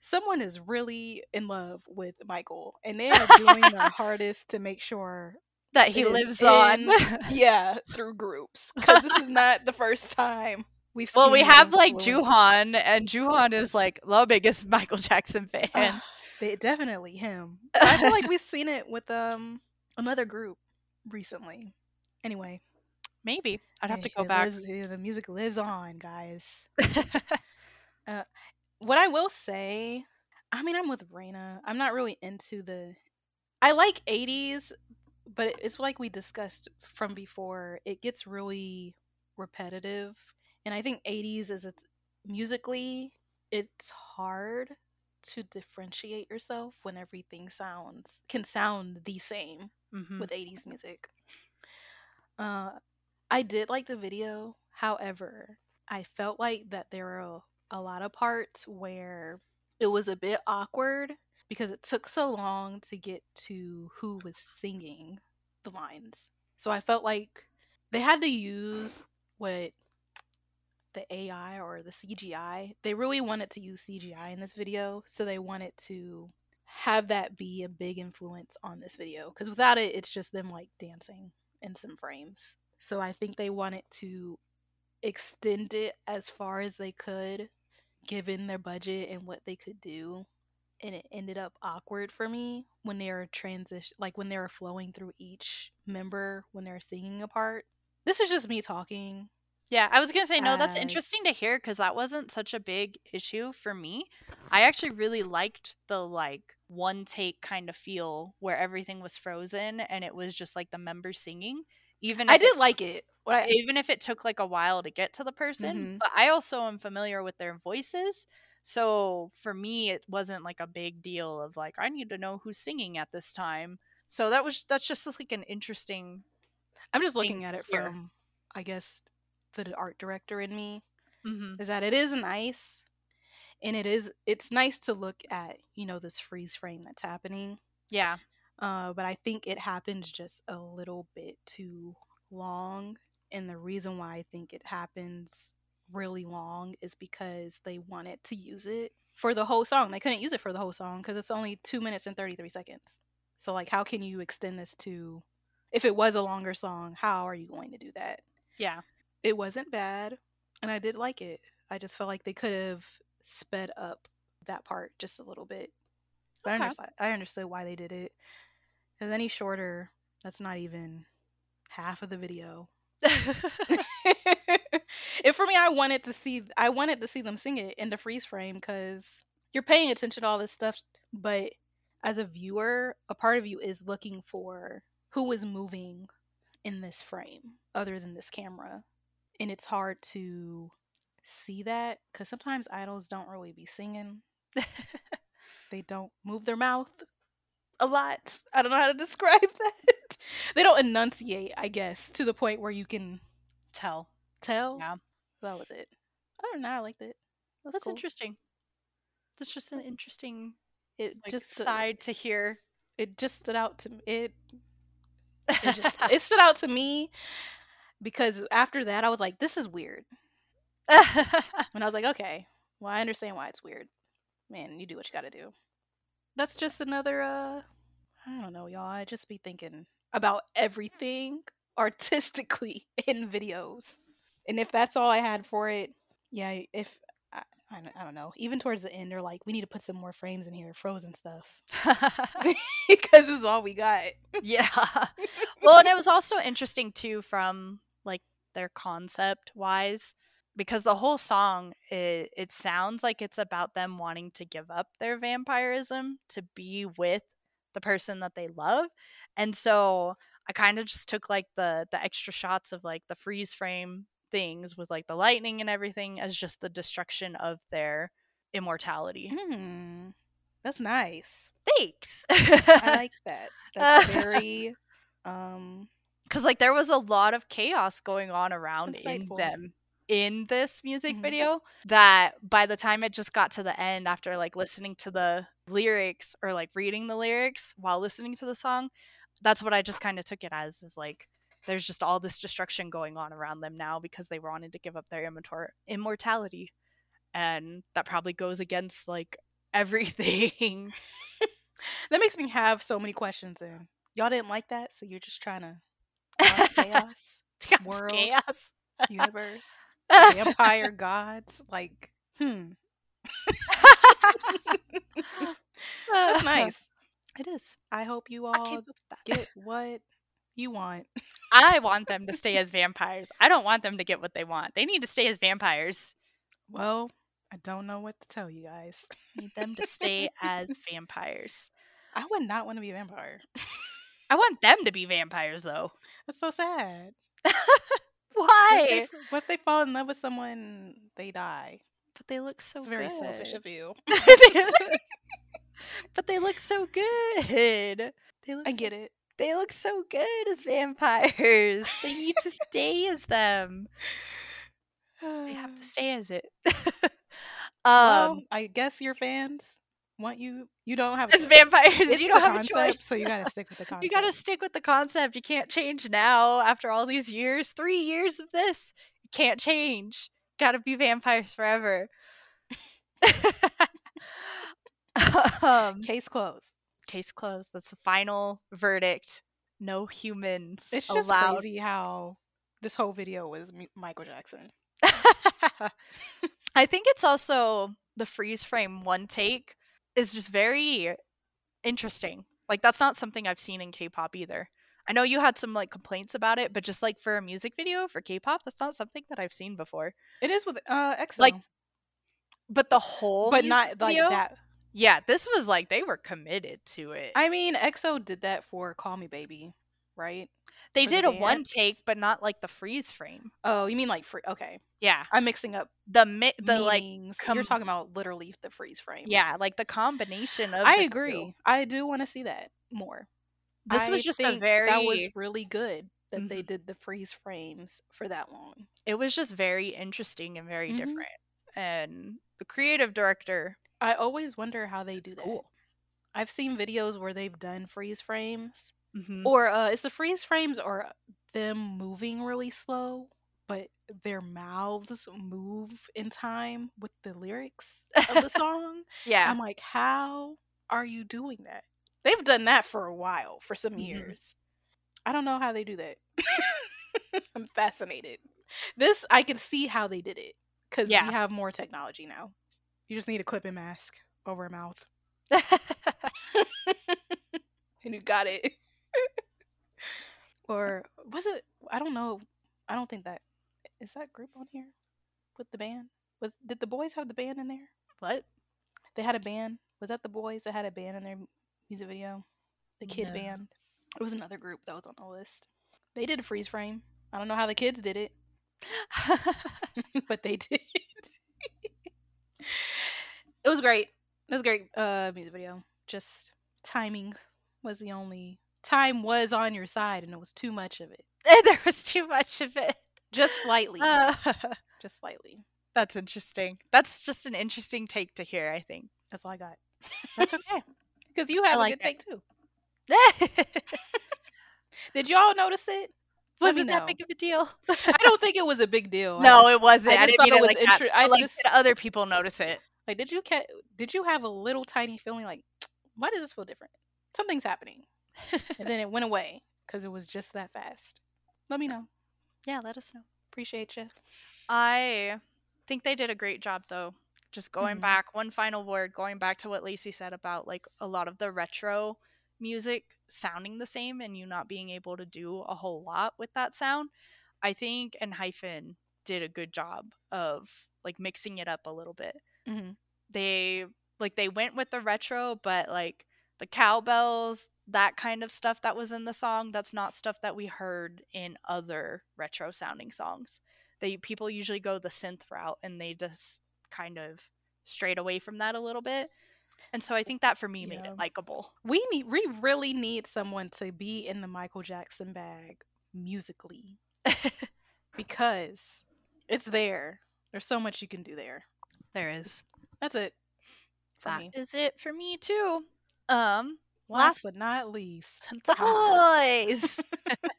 [SPEAKER 1] someone is really in love with Michael and they are doing their [LAUGHS] hardest to make sure
[SPEAKER 2] That he lives on. [LAUGHS]
[SPEAKER 1] yeah, through groups cuz this is not the first time we've
[SPEAKER 2] well,
[SPEAKER 1] seen
[SPEAKER 2] we have like. Juhan, and Juhan is like the biggest [LAUGHS] Michael Jackson fan.
[SPEAKER 1] Ugh, they, definitely him. I feel like we've seen it with um another group recently. Anyway,
[SPEAKER 2] Maybe I'd have to go back.
[SPEAKER 1] lives- the music lives on, guys. What I will say, I mean, I'm with Raina. I'm not really into the. I like 80s, but it's like we discussed from before. It gets really repetitive, and I think 80s is it's musically, it's hard to differentiate yourself when everything sounds can sound the same
[SPEAKER 2] Mhm.
[SPEAKER 1] with 80s music. Uh, I did like the video. However, I felt like that there were a, lot of parts where it was a bit awkward because it took so long to get to who was singing the lines. So I felt like they had to use what the AI or the CGI. They really wanted to use CGI in this video, so they wanted to have that be a big influence on this video because without it it's just them like dancing in some frames so i think they wanted to extend it as far as they could given their budget and what they could do and it ended up awkward for me when they were transition like when they were flowing through each member when they were singing a part this is just me talking
[SPEAKER 2] Yeah, I was gonna say no. That's interesting to hear because that wasn't such a big issue for me. I actually really liked the like one take kind of feel where everything was frozen and it was just like the members singing. Even
[SPEAKER 1] i did
[SPEAKER 2] it,
[SPEAKER 1] like it
[SPEAKER 2] even if it took like a while to get to the person.
[SPEAKER 1] Mhm.
[SPEAKER 2] But I also am familiar with their voices. So for me, it wasn't like a big deal of like I need to know who's singing at this time. So that was that's just like an interesting.
[SPEAKER 1] i'm just looking at it
[SPEAKER 2] hear.
[SPEAKER 1] from i guess the art director in me
[SPEAKER 2] Mhm.
[SPEAKER 1] is that it is nice and it is it's nice to look at you know this freeze frame that's happening
[SPEAKER 2] Yeah,
[SPEAKER 1] uh, but i think it happens just a little bit too long and the reason why i think it happens really long is because they wanted to use it for the whole song. They couldn't use it for the whole song because it's only two minutes and 33 seconds. So like how can you extend this to if it was a longer song how are you going to do that?
[SPEAKER 2] Yeah.
[SPEAKER 1] it wasn't bad and i did like it. I just felt like they could have sped up that part just a little bit. But I,
[SPEAKER 2] Okay.
[SPEAKER 1] understood, I understood why they did it. Because any shorter that's not even half of the video [LAUGHS] and for me i wanted to see i wanted to see them sing it in the freeze frame because you're paying attention to all this stuff but as a viewer a part of you is looking for who is moving in this frame other than this camera. And it's hard to see that because sometimes idols don't really be singing. [LAUGHS] They don't move their mouth a lot i don't know how to [LAUGHS] describe that they don't enunciate i guess to the point where you can
[SPEAKER 2] Tell.
[SPEAKER 1] tell
[SPEAKER 2] Yeah.
[SPEAKER 1] that was it i don't know i liked it That's,
[SPEAKER 2] That's
[SPEAKER 1] cool.
[SPEAKER 2] interesting. That's just an interesting
[SPEAKER 1] it
[SPEAKER 2] like,
[SPEAKER 1] just
[SPEAKER 2] side to hear.
[SPEAKER 1] it just stood out to me it it just it [LAUGHS] stood out to me because after that i was like this is weird [LAUGHS] and i was like okay well i understand why it's weird man you do what you gotta do that's just another uh i don't know y'all i just be thinking about everything [LAUGHS] artistically [LAUGHS] in videos. And if that's all i had for it yeah if I, I, don't- I don't know even towards the end they're like we need to put some more frames in here frozen stuff. [LAUGHS] Because it's all we got.
[SPEAKER 2] Yeah. Well, and it was also interesting too from like their concept wise because the whole song it, it sounds like it's about them wanting to give up their vampirism to be with the person that they love and so i kind of just took like the the extra shots of like the freeze frame things with like the lightning and everything as just the destruction of their immortality
[SPEAKER 1] Hmm. That's nice.
[SPEAKER 2] thanks
[SPEAKER 1] I like that. That's [LAUGHS] very um
[SPEAKER 2] because like there was a lot of chaos going on around in them in this music
[SPEAKER 1] Mhm.
[SPEAKER 2] video that by the time it just got to the end after like listening to the lyrics or like reading the lyrics while listening to the song that's what i just kind of took it as is like there's just all this destruction going on around them now because they wanted to give up their immortality and that probably goes against like [LAUGHS] everything [LAUGHS]
[SPEAKER 1] that makes me have so many questions in. Y'all didn't like that, so you're just trying [LAUGHS] to chaos,
[SPEAKER 2] Chaos,
[SPEAKER 1] World.
[SPEAKER 2] chaos.
[SPEAKER 1] universe, vampire [LAUGHS] gods. Like, hmm. That's [LAUGHS] nice.
[SPEAKER 2] It is.
[SPEAKER 1] I hope you all
[SPEAKER 2] came up with that.
[SPEAKER 1] get what you want. [LAUGHS]
[SPEAKER 2] I want them to stay as vampires. I don't want them to get what they want. They need to stay as vampires.
[SPEAKER 1] Well, I don't know what to tell you guys.
[SPEAKER 2] Need them to stay as vampires.
[SPEAKER 1] I would not want to be a vampire.
[SPEAKER 2] I want them to be vampires though.
[SPEAKER 1] That's so sad. What if,
[SPEAKER 2] Why?
[SPEAKER 1] they, what if they fall in love with someone, they die?
[SPEAKER 2] But they look so
[SPEAKER 1] It's very
[SPEAKER 2] good.
[SPEAKER 1] selfish of you. [LAUGHS] [LAUGHS]
[SPEAKER 2] but they look so good. They look
[SPEAKER 1] I
[SPEAKER 2] so-
[SPEAKER 1] get it.
[SPEAKER 2] They look so good as vampires. They need to stay as them. They have to [SIGHS] stay as it. [LAUGHS]
[SPEAKER 1] well,
[SPEAKER 2] um
[SPEAKER 1] I guess your fans want you. You don't have
[SPEAKER 2] as vampires,
[SPEAKER 1] It's
[SPEAKER 2] you don't have a choice.
[SPEAKER 1] so you gotta stick with the concept. [LAUGHS]
[SPEAKER 2] You gotta stick with the concept. You can't change now after all these years. Three years of this. You can't change. Gotta be vampires forever. [LAUGHS] um,
[SPEAKER 1] Case closed.
[SPEAKER 2] case closed. That's the final verdict. No humans
[SPEAKER 1] It's just
[SPEAKER 2] allowed.
[SPEAKER 1] crazy how this whole video was Michael Jackson. [LAUGHS]
[SPEAKER 2] I think it's also the freeze frame one take is just very interesting. Like that's not something I've seen in K-pop either. I know you had some like complaints about it, but just like for a music video for K-pop, that's not something that I've seen before.
[SPEAKER 1] It is with uh EXO,
[SPEAKER 2] Like, But the whole
[SPEAKER 1] but not like that.
[SPEAKER 2] Yeah, this was like they were committed to it.
[SPEAKER 1] I mean, EXO did that for "Call Me Baby," right?
[SPEAKER 2] They
[SPEAKER 1] for the
[SPEAKER 2] did a one take, but not like the freeze frame.
[SPEAKER 1] Oh, you mean like free? Okay,
[SPEAKER 2] Yeah,
[SPEAKER 1] I'm mixing up
[SPEAKER 2] the mi- the like com-
[SPEAKER 1] You're talking about literally the freeze frame.
[SPEAKER 2] yeah, like the combination of.
[SPEAKER 1] I
[SPEAKER 2] the two.
[SPEAKER 1] agree. I do want to see that more.
[SPEAKER 2] This was
[SPEAKER 1] I
[SPEAKER 2] just a very.
[SPEAKER 1] that was really good that they
[SPEAKER 2] Mhm.
[SPEAKER 1] did the freeze frames for that long.
[SPEAKER 2] it was just very interesting and very
[SPEAKER 1] Mhm.
[SPEAKER 2] different. And the creative director,
[SPEAKER 1] I always wonder how they do that.
[SPEAKER 2] cool.
[SPEAKER 1] I've seen videos where they've done freeze frames,
[SPEAKER 2] Mhm.
[SPEAKER 1] or uh, it's the freeze frames or them moving really slow, but their mouths move in time with the lyrics of the [LAUGHS] song.
[SPEAKER 2] yeah,
[SPEAKER 1] I'm like, how are you doing that? They've done that for a while, for some
[SPEAKER 2] Mhm.
[SPEAKER 1] years. I don't know how they do that. [LAUGHS] I'm fascinated. This I can see how they did it because
[SPEAKER 2] Yeah.
[SPEAKER 1] we have more technology now. You just need a clip and mask over a mouth, [LAUGHS] and you got it. [LAUGHS] or was it? I don't know. I don't think that is that group on here with the band. Was did The Boyz have the band in there?
[SPEAKER 2] what?
[SPEAKER 1] They had a band. Was that The Boyz that had a band in their music video? The kid
[SPEAKER 2] No.
[SPEAKER 1] band. It was another group that was on the list. They did a freeze frame. I don't know how the kids did it, [LAUGHS] but they [LAUGHS] did. it was great. It was a great uh music video. Just timing was the only time was on your side and it was too much of it. [LAUGHS]
[SPEAKER 2] there was too much of it.
[SPEAKER 1] Just slightly.
[SPEAKER 2] Uh, [LAUGHS]
[SPEAKER 1] just slightly.
[SPEAKER 2] that's interesting. That's just an interesting take to hear. I think
[SPEAKER 1] That's all I got.
[SPEAKER 2] that's okay. [LAUGHS]
[SPEAKER 1] Because you have a
[SPEAKER 2] like
[SPEAKER 1] good
[SPEAKER 2] it.
[SPEAKER 1] take too. Did y'all notice it?
[SPEAKER 2] Wasn't that big of a deal?
[SPEAKER 1] I don't think it was a big deal.
[SPEAKER 2] No,
[SPEAKER 1] just-
[SPEAKER 2] it wasn't.
[SPEAKER 1] I
[SPEAKER 2] I, didn't mean
[SPEAKER 1] it
[SPEAKER 2] it
[SPEAKER 1] was
[SPEAKER 2] like
[SPEAKER 1] inter- I
[SPEAKER 2] like,
[SPEAKER 1] just-
[SPEAKER 2] did other people notice it?
[SPEAKER 1] Like, did you ca- did you have a little tiny feeling like, [TSK] why does this feel different? Something's happening, and then it went away because it was just that fast. Let me know.
[SPEAKER 2] yeah, let us know.
[SPEAKER 1] Appreciate you.
[SPEAKER 2] I think they did a great job though. Just going
[SPEAKER 1] Mhm.
[SPEAKER 2] back, one final word, going back to what Lacey said about like a lot of the retro music sounding the same and you not being able to do a whole lot with that sound. I think Enhypen did a good job of like mixing it up a little bit.
[SPEAKER 1] Mhm.
[SPEAKER 2] They like they went with the retro, but like the cowbells, that kind of stuff that was in the song, that's not stuff that we heard in other retro sounding songs. They people usually go the synth route and they just kind of strayed away from that a little bit. And so I think that for me made it likable.
[SPEAKER 1] We need we really need someone to be in the Michael Jackson bag musically [LAUGHS] because it's there. There's so much you can do there.
[SPEAKER 2] there is.
[SPEAKER 1] That's it for
[SPEAKER 2] That
[SPEAKER 1] me.
[SPEAKER 2] is it for me too. Um
[SPEAKER 1] Last
[SPEAKER 2] last-
[SPEAKER 1] but not least,
[SPEAKER 2] The Boyz.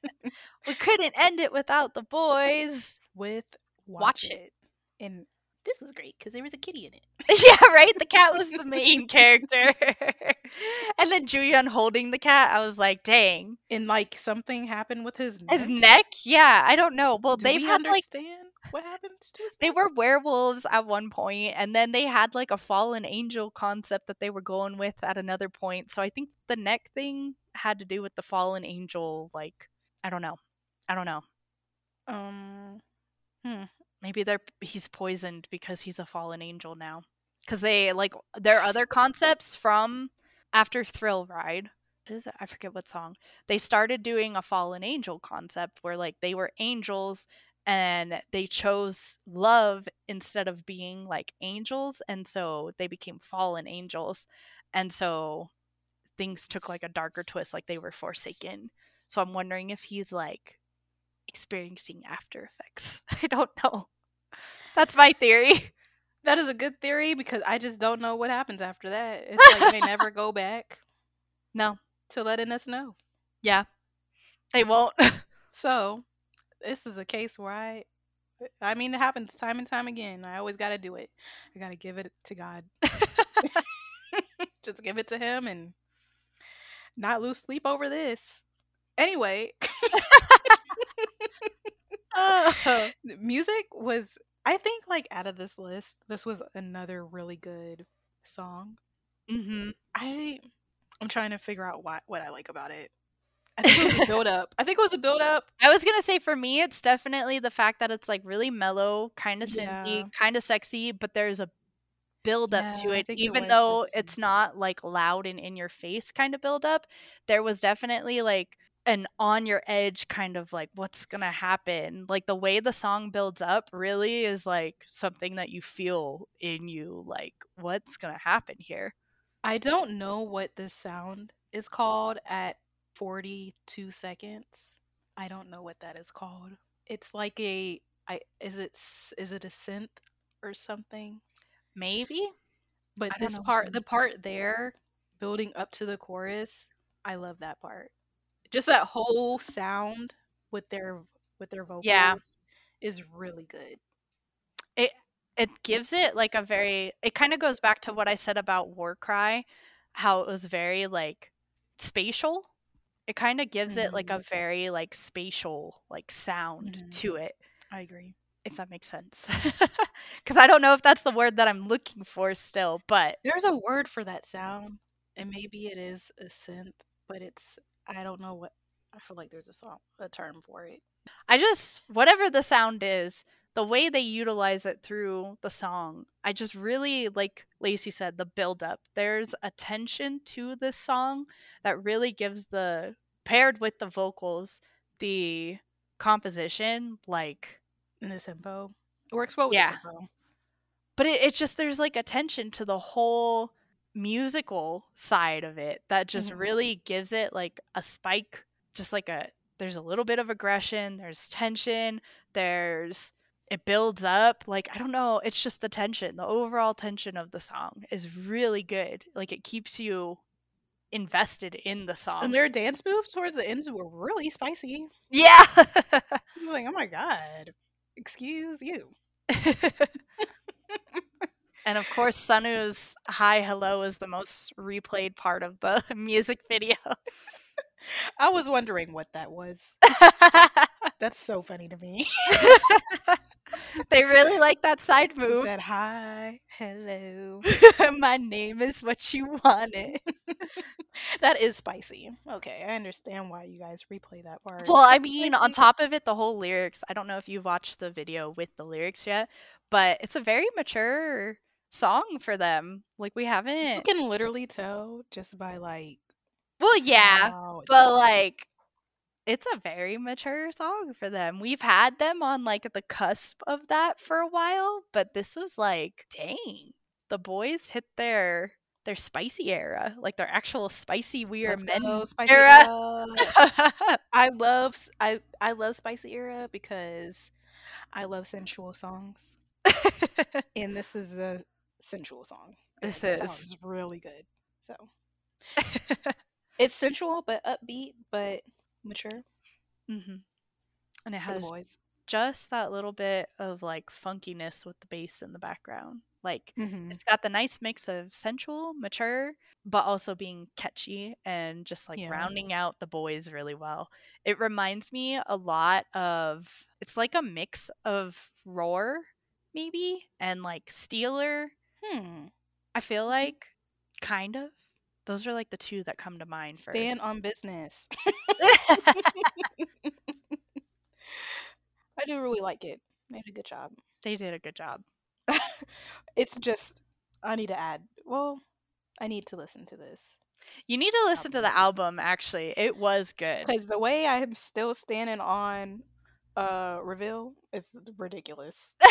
[SPEAKER 2] [LAUGHS] we couldn't end it without The Boyz.
[SPEAKER 1] with watch,
[SPEAKER 2] Watch
[SPEAKER 1] it.
[SPEAKER 2] It.
[SPEAKER 1] and this was great because there was a kitty in it. [LAUGHS]
[SPEAKER 2] yeah, right. The cat was the main [LAUGHS] character, and then Julian holding the cat. I was like, dang,
[SPEAKER 1] And like something happened with his neck.
[SPEAKER 2] his neck. Yeah, I don't know. Well,
[SPEAKER 1] Do
[SPEAKER 2] they've
[SPEAKER 1] we
[SPEAKER 2] had like
[SPEAKER 1] understand what happens to his
[SPEAKER 2] they were werewolves at one point, and then they had like a fallen angel concept that they were going with at another point. So I think the neck thing had to do with the fallen angel. Like, I don't know. I don't know.
[SPEAKER 1] um hmm.
[SPEAKER 2] Maybe they're he's poisoned because he's a fallen angel now. Because they like their other concepts from after Thrill Ride. Is it? I forget what song. They started doing a fallen angel concept where like they were angels and they chose love instead of being like angels and so they became fallen angels and so things took like a darker twist like they were forsaken. So i'm wondering if he's like experiencing after effects. [LAUGHS] I don't know. That's my theory. [LAUGHS]
[SPEAKER 1] That is a good theory because I just don't know what happens after that. It's like they never [LAUGHS] go back
[SPEAKER 2] no.
[SPEAKER 1] to letting us know.
[SPEAKER 2] yeah. They won't.
[SPEAKER 1] So this is a case where I I mean it happens time and time again. I always gotta do it. I gotta give it to God. [LAUGHS] [LAUGHS] Just give it to him and not lose sleep over this. Anyway, [LAUGHS]
[SPEAKER 2] oh.
[SPEAKER 1] music was I think like out of this list, this was another really good song.
[SPEAKER 2] hmm
[SPEAKER 1] I I'm trying to figure out what what I like about it. I think it was a build up. I think it was a build up.
[SPEAKER 2] I was gonna say for me, it's definitely the fact that it's like really mellow, kind of
[SPEAKER 1] Yeah.
[SPEAKER 2] kind of sexy, but there's a build up to
[SPEAKER 1] Yeah, I
[SPEAKER 2] it,
[SPEAKER 1] think it
[SPEAKER 2] even though
[SPEAKER 1] sexy.
[SPEAKER 2] it's not like loud and in your face kind of build up. There was definitely like an on your edge kind of like what's gonna happen. Like the way the song builds up really is like something that you feel in you, like what's gonna happen here.
[SPEAKER 1] I don't know what this sound is called at 42 seconds. I don't know what that is called. It's like a I is it is it a synth or something?
[SPEAKER 2] Maybe.
[SPEAKER 1] But
[SPEAKER 2] I
[SPEAKER 1] this part the part there building up to the chorus, I love that part. Just that whole sound with their with their vocals
[SPEAKER 2] Yeah.
[SPEAKER 1] is really good.
[SPEAKER 2] it it gives it like a very it kind of goes back to what I said about Warcry, how it was very like spatial. It kind of gives it like a very like spatial like sound
[SPEAKER 1] Mhm.
[SPEAKER 2] to it,
[SPEAKER 1] I agree.
[SPEAKER 2] if that makes sense. [LAUGHS] Cuz I don't know if that's the word that I'm looking for still, but
[SPEAKER 1] There's a word for that sound, and maybe it is a synth, but it's I don't know what. I feel like there's a song, a term for it.
[SPEAKER 2] I just whatever the sound is, the way they utilize it through the song, I just really like Lacey said the build up. There's a tension to this song that really gives the paired with the vocals, the composition like
[SPEAKER 1] In the tempo, it works well with
[SPEAKER 2] Yeah.
[SPEAKER 1] tempo.
[SPEAKER 2] but it, it's just there's like attention to the whole musical side of it that just
[SPEAKER 1] Mhm.
[SPEAKER 2] really gives it like a spike just like a there's a little bit of aggression there's tension there's it builds up like i don't know it's just the tension the overall tension of the song is really good like it keeps you invested in the song
[SPEAKER 1] And their dance moves towards the ends were really spicy.
[SPEAKER 2] yeah [LAUGHS]
[SPEAKER 1] like, oh my god, excuse you. [LAUGHS]
[SPEAKER 2] and of course Sunwoo's hi hello is the most replayed part of the [LAUGHS] music video
[SPEAKER 1] I was wondering what that was. That's so funny to me. [LAUGHS]
[SPEAKER 2] they really like that side
[SPEAKER 1] He
[SPEAKER 2] move.
[SPEAKER 1] said hi, hello. [LAUGHS]
[SPEAKER 2] My name is what you wanted. [LAUGHS]
[SPEAKER 1] that is spicy. Okay, I understand why you guys replay that part.
[SPEAKER 2] Well, I mean, on top of it, the whole lyrics. I don't know if you've watched the video with the lyrics yet, but it's a very mature song for them. Like we haven't.
[SPEAKER 1] You can literally tell just by like
[SPEAKER 2] Well, yeah, but like it's a very mature song for them. We've had them on like the cusp of that for a while, but this was like, dang, The Boyz hit their their spicy era, like their actual spicy we are
[SPEAKER 1] Let's
[SPEAKER 2] men
[SPEAKER 1] go, spicy
[SPEAKER 2] era.
[SPEAKER 1] era. [LAUGHS] I love I I love spicy era because I love sensual songs, and this is a sensual song. [LAUGHS]
[SPEAKER 2] This
[SPEAKER 1] it
[SPEAKER 2] is.
[SPEAKER 1] sounds really good. So [LAUGHS] it's sensual but upbeat but mature
[SPEAKER 2] Mm-hmm. And it has just that little bit of like funkiness with the bass in the background. Like
[SPEAKER 1] hmm
[SPEAKER 2] it's got the nice mix of sensual, mature, but also being catchy and just like
[SPEAKER 1] Yeah.
[SPEAKER 2] rounding out the boys really well. It reminds me a lot of it's like a mix of Roar maybe and like Stealer.
[SPEAKER 1] Hmm.
[SPEAKER 2] I feel like kind of. Those are like the two that come to mind first.
[SPEAKER 1] Stand on business. [LAUGHS] I do really like it. They did a good job.
[SPEAKER 2] they did a good job. [LAUGHS]
[SPEAKER 1] it's just I need to add. Well, I need to listen to this
[SPEAKER 2] You need to listen to the album actually. It was good.
[SPEAKER 1] because the way I'm still standing on uh reveal is ridiculous. [LAUGHS]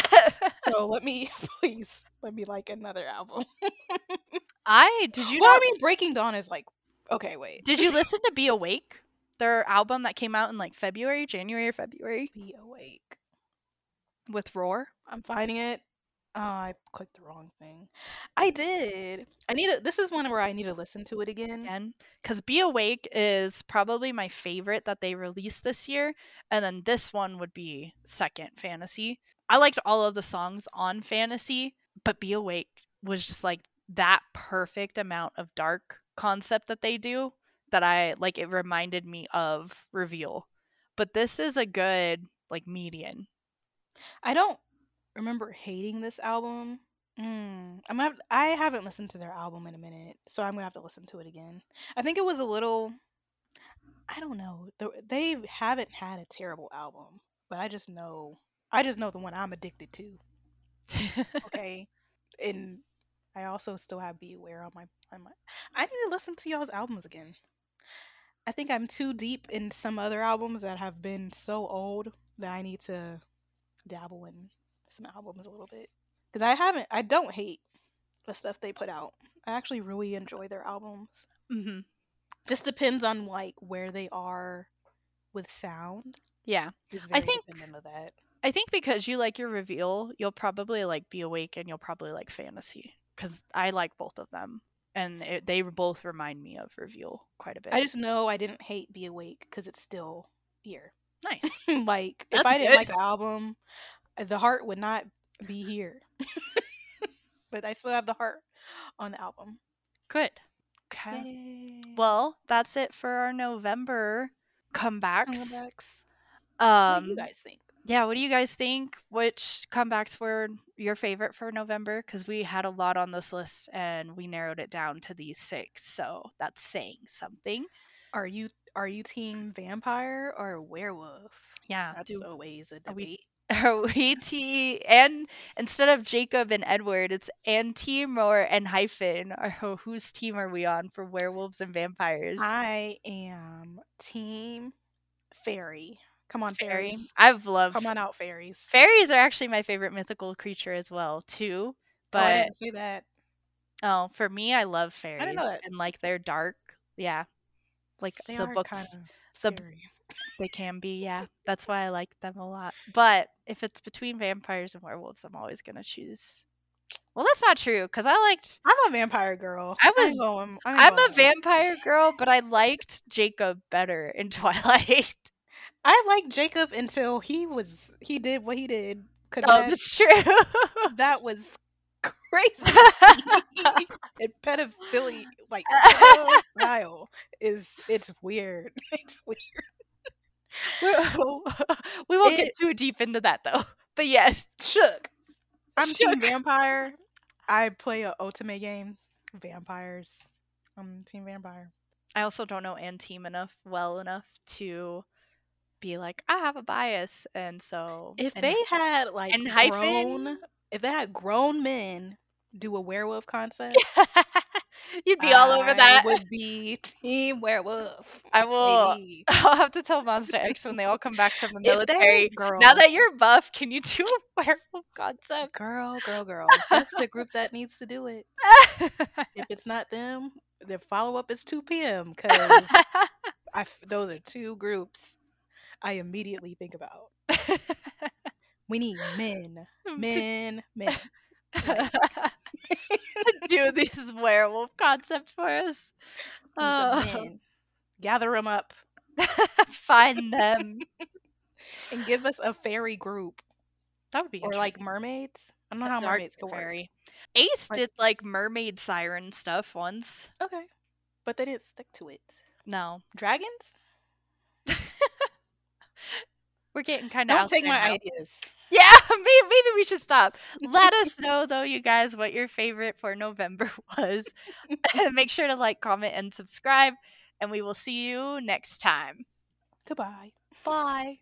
[SPEAKER 1] So let me [LAUGHS] please let me like another album. [LAUGHS]
[SPEAKER 2] I did you
[SPEAKER 1] well, I mean, Breaking Dawn is like okay. Wait,
[SPEAKER 2] Did you listen to Be Awake? Their album that came out in like February, January or February
[SPEAKER 1] be awake.
[SPEAKER 2] with Roar.
[SPEAKER 1] I'm finding it. Oh, I clicked the wrong thing. I did. I need to. This is one where I need to listen to it again.
[SPEAKER 2] Again, because Be Awake is probably my favorite that they released this year, and then this one would be second. Fantasy. I liked all of the songs on Fantasy, but Be Awake was just like that perfect amount of dark concept that they do that I like. It reminded me of Reveal, but this is a good like median.
[SPEAKER 1] I don't remember hating this album. Mm, I'm have, I haven't listened to their album in a minute, so I'm gonna have to listen to it again. I think it was a little. I don't know. They haven't had a terrible album, but I just know. I just know the one I'm addicted to. Okay, [LAUGHS] and I also still have Be Awake on my on my. I need to listen to y'all's albums again. I think I'm too deep in some other albums that have been so old that I need to dabble in some albums a little bit because I haven't. I don't hate the stuff they put out. I actually really enjoy their albums.
[SPEAKER 2] hmm
[SPEAKER 1] Just depends on like where they are with sound.
[SPEAKER 2] Yeah. I think-
[SPEAKER 1] dependent of that.
[SPEAKER 2] I think because you like your reveal, you'll probably like be awake and you'll probably like fantasy because I like both of them and it, they both remind me of reveal quite a bit.
[SPEAKER 1] I just know I didn't hate Be Awake because it's still here.
[SPEAKER 2] nice. [LAUGHS]
[SPEAKER 1] like if I didn't
[SPEAKER 2] good.
[SPEAKER 1] like an album, the heart would not be here. [LAUGHS] but I still have the heart on the album.
[SPEAKER 2] Good. Okay.
[SPEAKER 1] Yay.
[SPEAKER 2] Well, that's it for our November comebacks.
[SPEAKER 1] comebacks.
[SPEAKER 2] Um,
[SPEAKER 1] what do you guys think?
[SPEAKER 2] yeah, what do you guys think? Which comebacks were your favorite for November? Because we had a lot on this list and we narrowed it down to these six, so that's saying something.
[SPEAKER 1] Are you are you team vampire or werewolf?
[SPEAKER 2] Yeah.
[SPEAKER 1] That's
[SPEAKER 2] do-
[SPEAKER 1] always a debate.
[SPEAKER 2] Are we [LAUGHS] T and instead of Jacob and Edward, it's &Team or Enhypen [LAUGHS] or oh, whose team are we on for werewolves and vampires?
[SPEAKER 1] I am team fairy. Come on,
[SPEAKER 2] Fairy.
[SPEAKER 1] fairies.
[SPEAKER 2] I've loved
[SPEAKER 1] Come on out, fairies.
[SPEAKER 2] fairies are actually my favorite mythical creature as well too.
[SPEAKER 1] oh, I
[SPEAKER 2] But
[SPEAKER 1] didn't say that.
[SPEAKER 2] oh, for me, I love fairies
[SPEAKER 1] didn't know that.
[SPEAKER 2] and like they're dark. Yeah, like
[SPEAKER 1] They
[SPEAKER 2] the
[SPEAKER 1] are
[SPEAKER 2] books
[SPEAKER 1] kind of
[SPEAKER 2] the-
[SPEAKER 1] scary.
[SPEAKER 2] They can be. Yeah, that's why I like them a lot. But if it's between vampires and werewolves, I'm always gonna choose. Well, that's not true because I liked
[SPEAKER 1] I'm a vampire girl.
[SPEAKER 2] I was-
[SPEAKER 1] I'm,
[SPEAKER 2] I'm a
[SPEAKER 1] going with it.
[SPEAKER 2] vampire girl, but I liked Jacob better in [LAUGHS] Twilight.
[SPEAKER 1] I liked Jacob until he was he did what he did.
[SPEAKER 2] Oh,
[SPEAKER 1] that,
[SPEAKER 2] that's true.
[SPEAKER 1] that was crazy. [LAUGHS] [LAUGHS] and pedophilia, like pedophile, is it's weird. It's weird. [LAUGHS]
[SPEAKER 2] we [LAUGHS] [LAUGHS] we won't get too deep into that though. but yes,
[SPEAKER 1] Shook. I'm team vampire. I play a ultimate game. Vampires. I'm team vampire.
[SPEAKER 2] I also don't know &Team enough well enough to be like I have a bias, and so
[SPEAKER 1] If
[SPEAKER 2] and-
[SPEAKER 1] they had like Enhypen- if they had grown men do a werewolf concept, [LAUGHS]
[SPEAKER 2] you'd be all over
[SPEAKER 1] I
[SPEAKER 2] that.
[SPEAKER 1] would be team werewolf.
[SPEAKER 2] I will.
[SPEAKER 1] baby. [LAUGHS]
[SPEAKER 2] I'll have to tell Monsta X when they all come back from the military.
[SPEAKER 1] girl,
[SPEAKER 2] Now that you're buff, can you do a [LAUGHS] werewolf concept?
[SPEAKER 1] girl, girl, girl, that's the group that needs to do it. If it's not them, their follow up is 2PM Because those are two groups I immediately think about. We need men, men, men. [LAUGHS]
[SPEAKER 2] do these werewolf concepts for us. Oh. [LAUGHS]
[SPEAKER 1] Gather them up
[SPEAKER 2] find them. [LAUGHS]
[SPEAKER 1] and give us a fairy group
[SPEAKER 2] That would be
[SPEAKER 1] or like mermaids. I don't know how mermaids can
[SPEAKER 2] fairy. Ace did like mermaid siren stuff once.
[SPEAKER 1] Okay, but they didn't stick to it.
[SPEAKER 2] No,
[SPEAKER 1] Dragons?
[SPEAKER 2] we're getting kind of.
[SPEAKER 1] Don't take my ideas.
[SPEAKER 2] Yeah, [LAUGHS] maybe, maybe we should stop. Let us [LAUGHS] know though, you guys, what your favorite for November [LAUGHS] was. make sure to like, comment, and subscribe. And we will see you next time.
[SPEAKER 1] Goodbye.
[SPEAKER 2] Bye.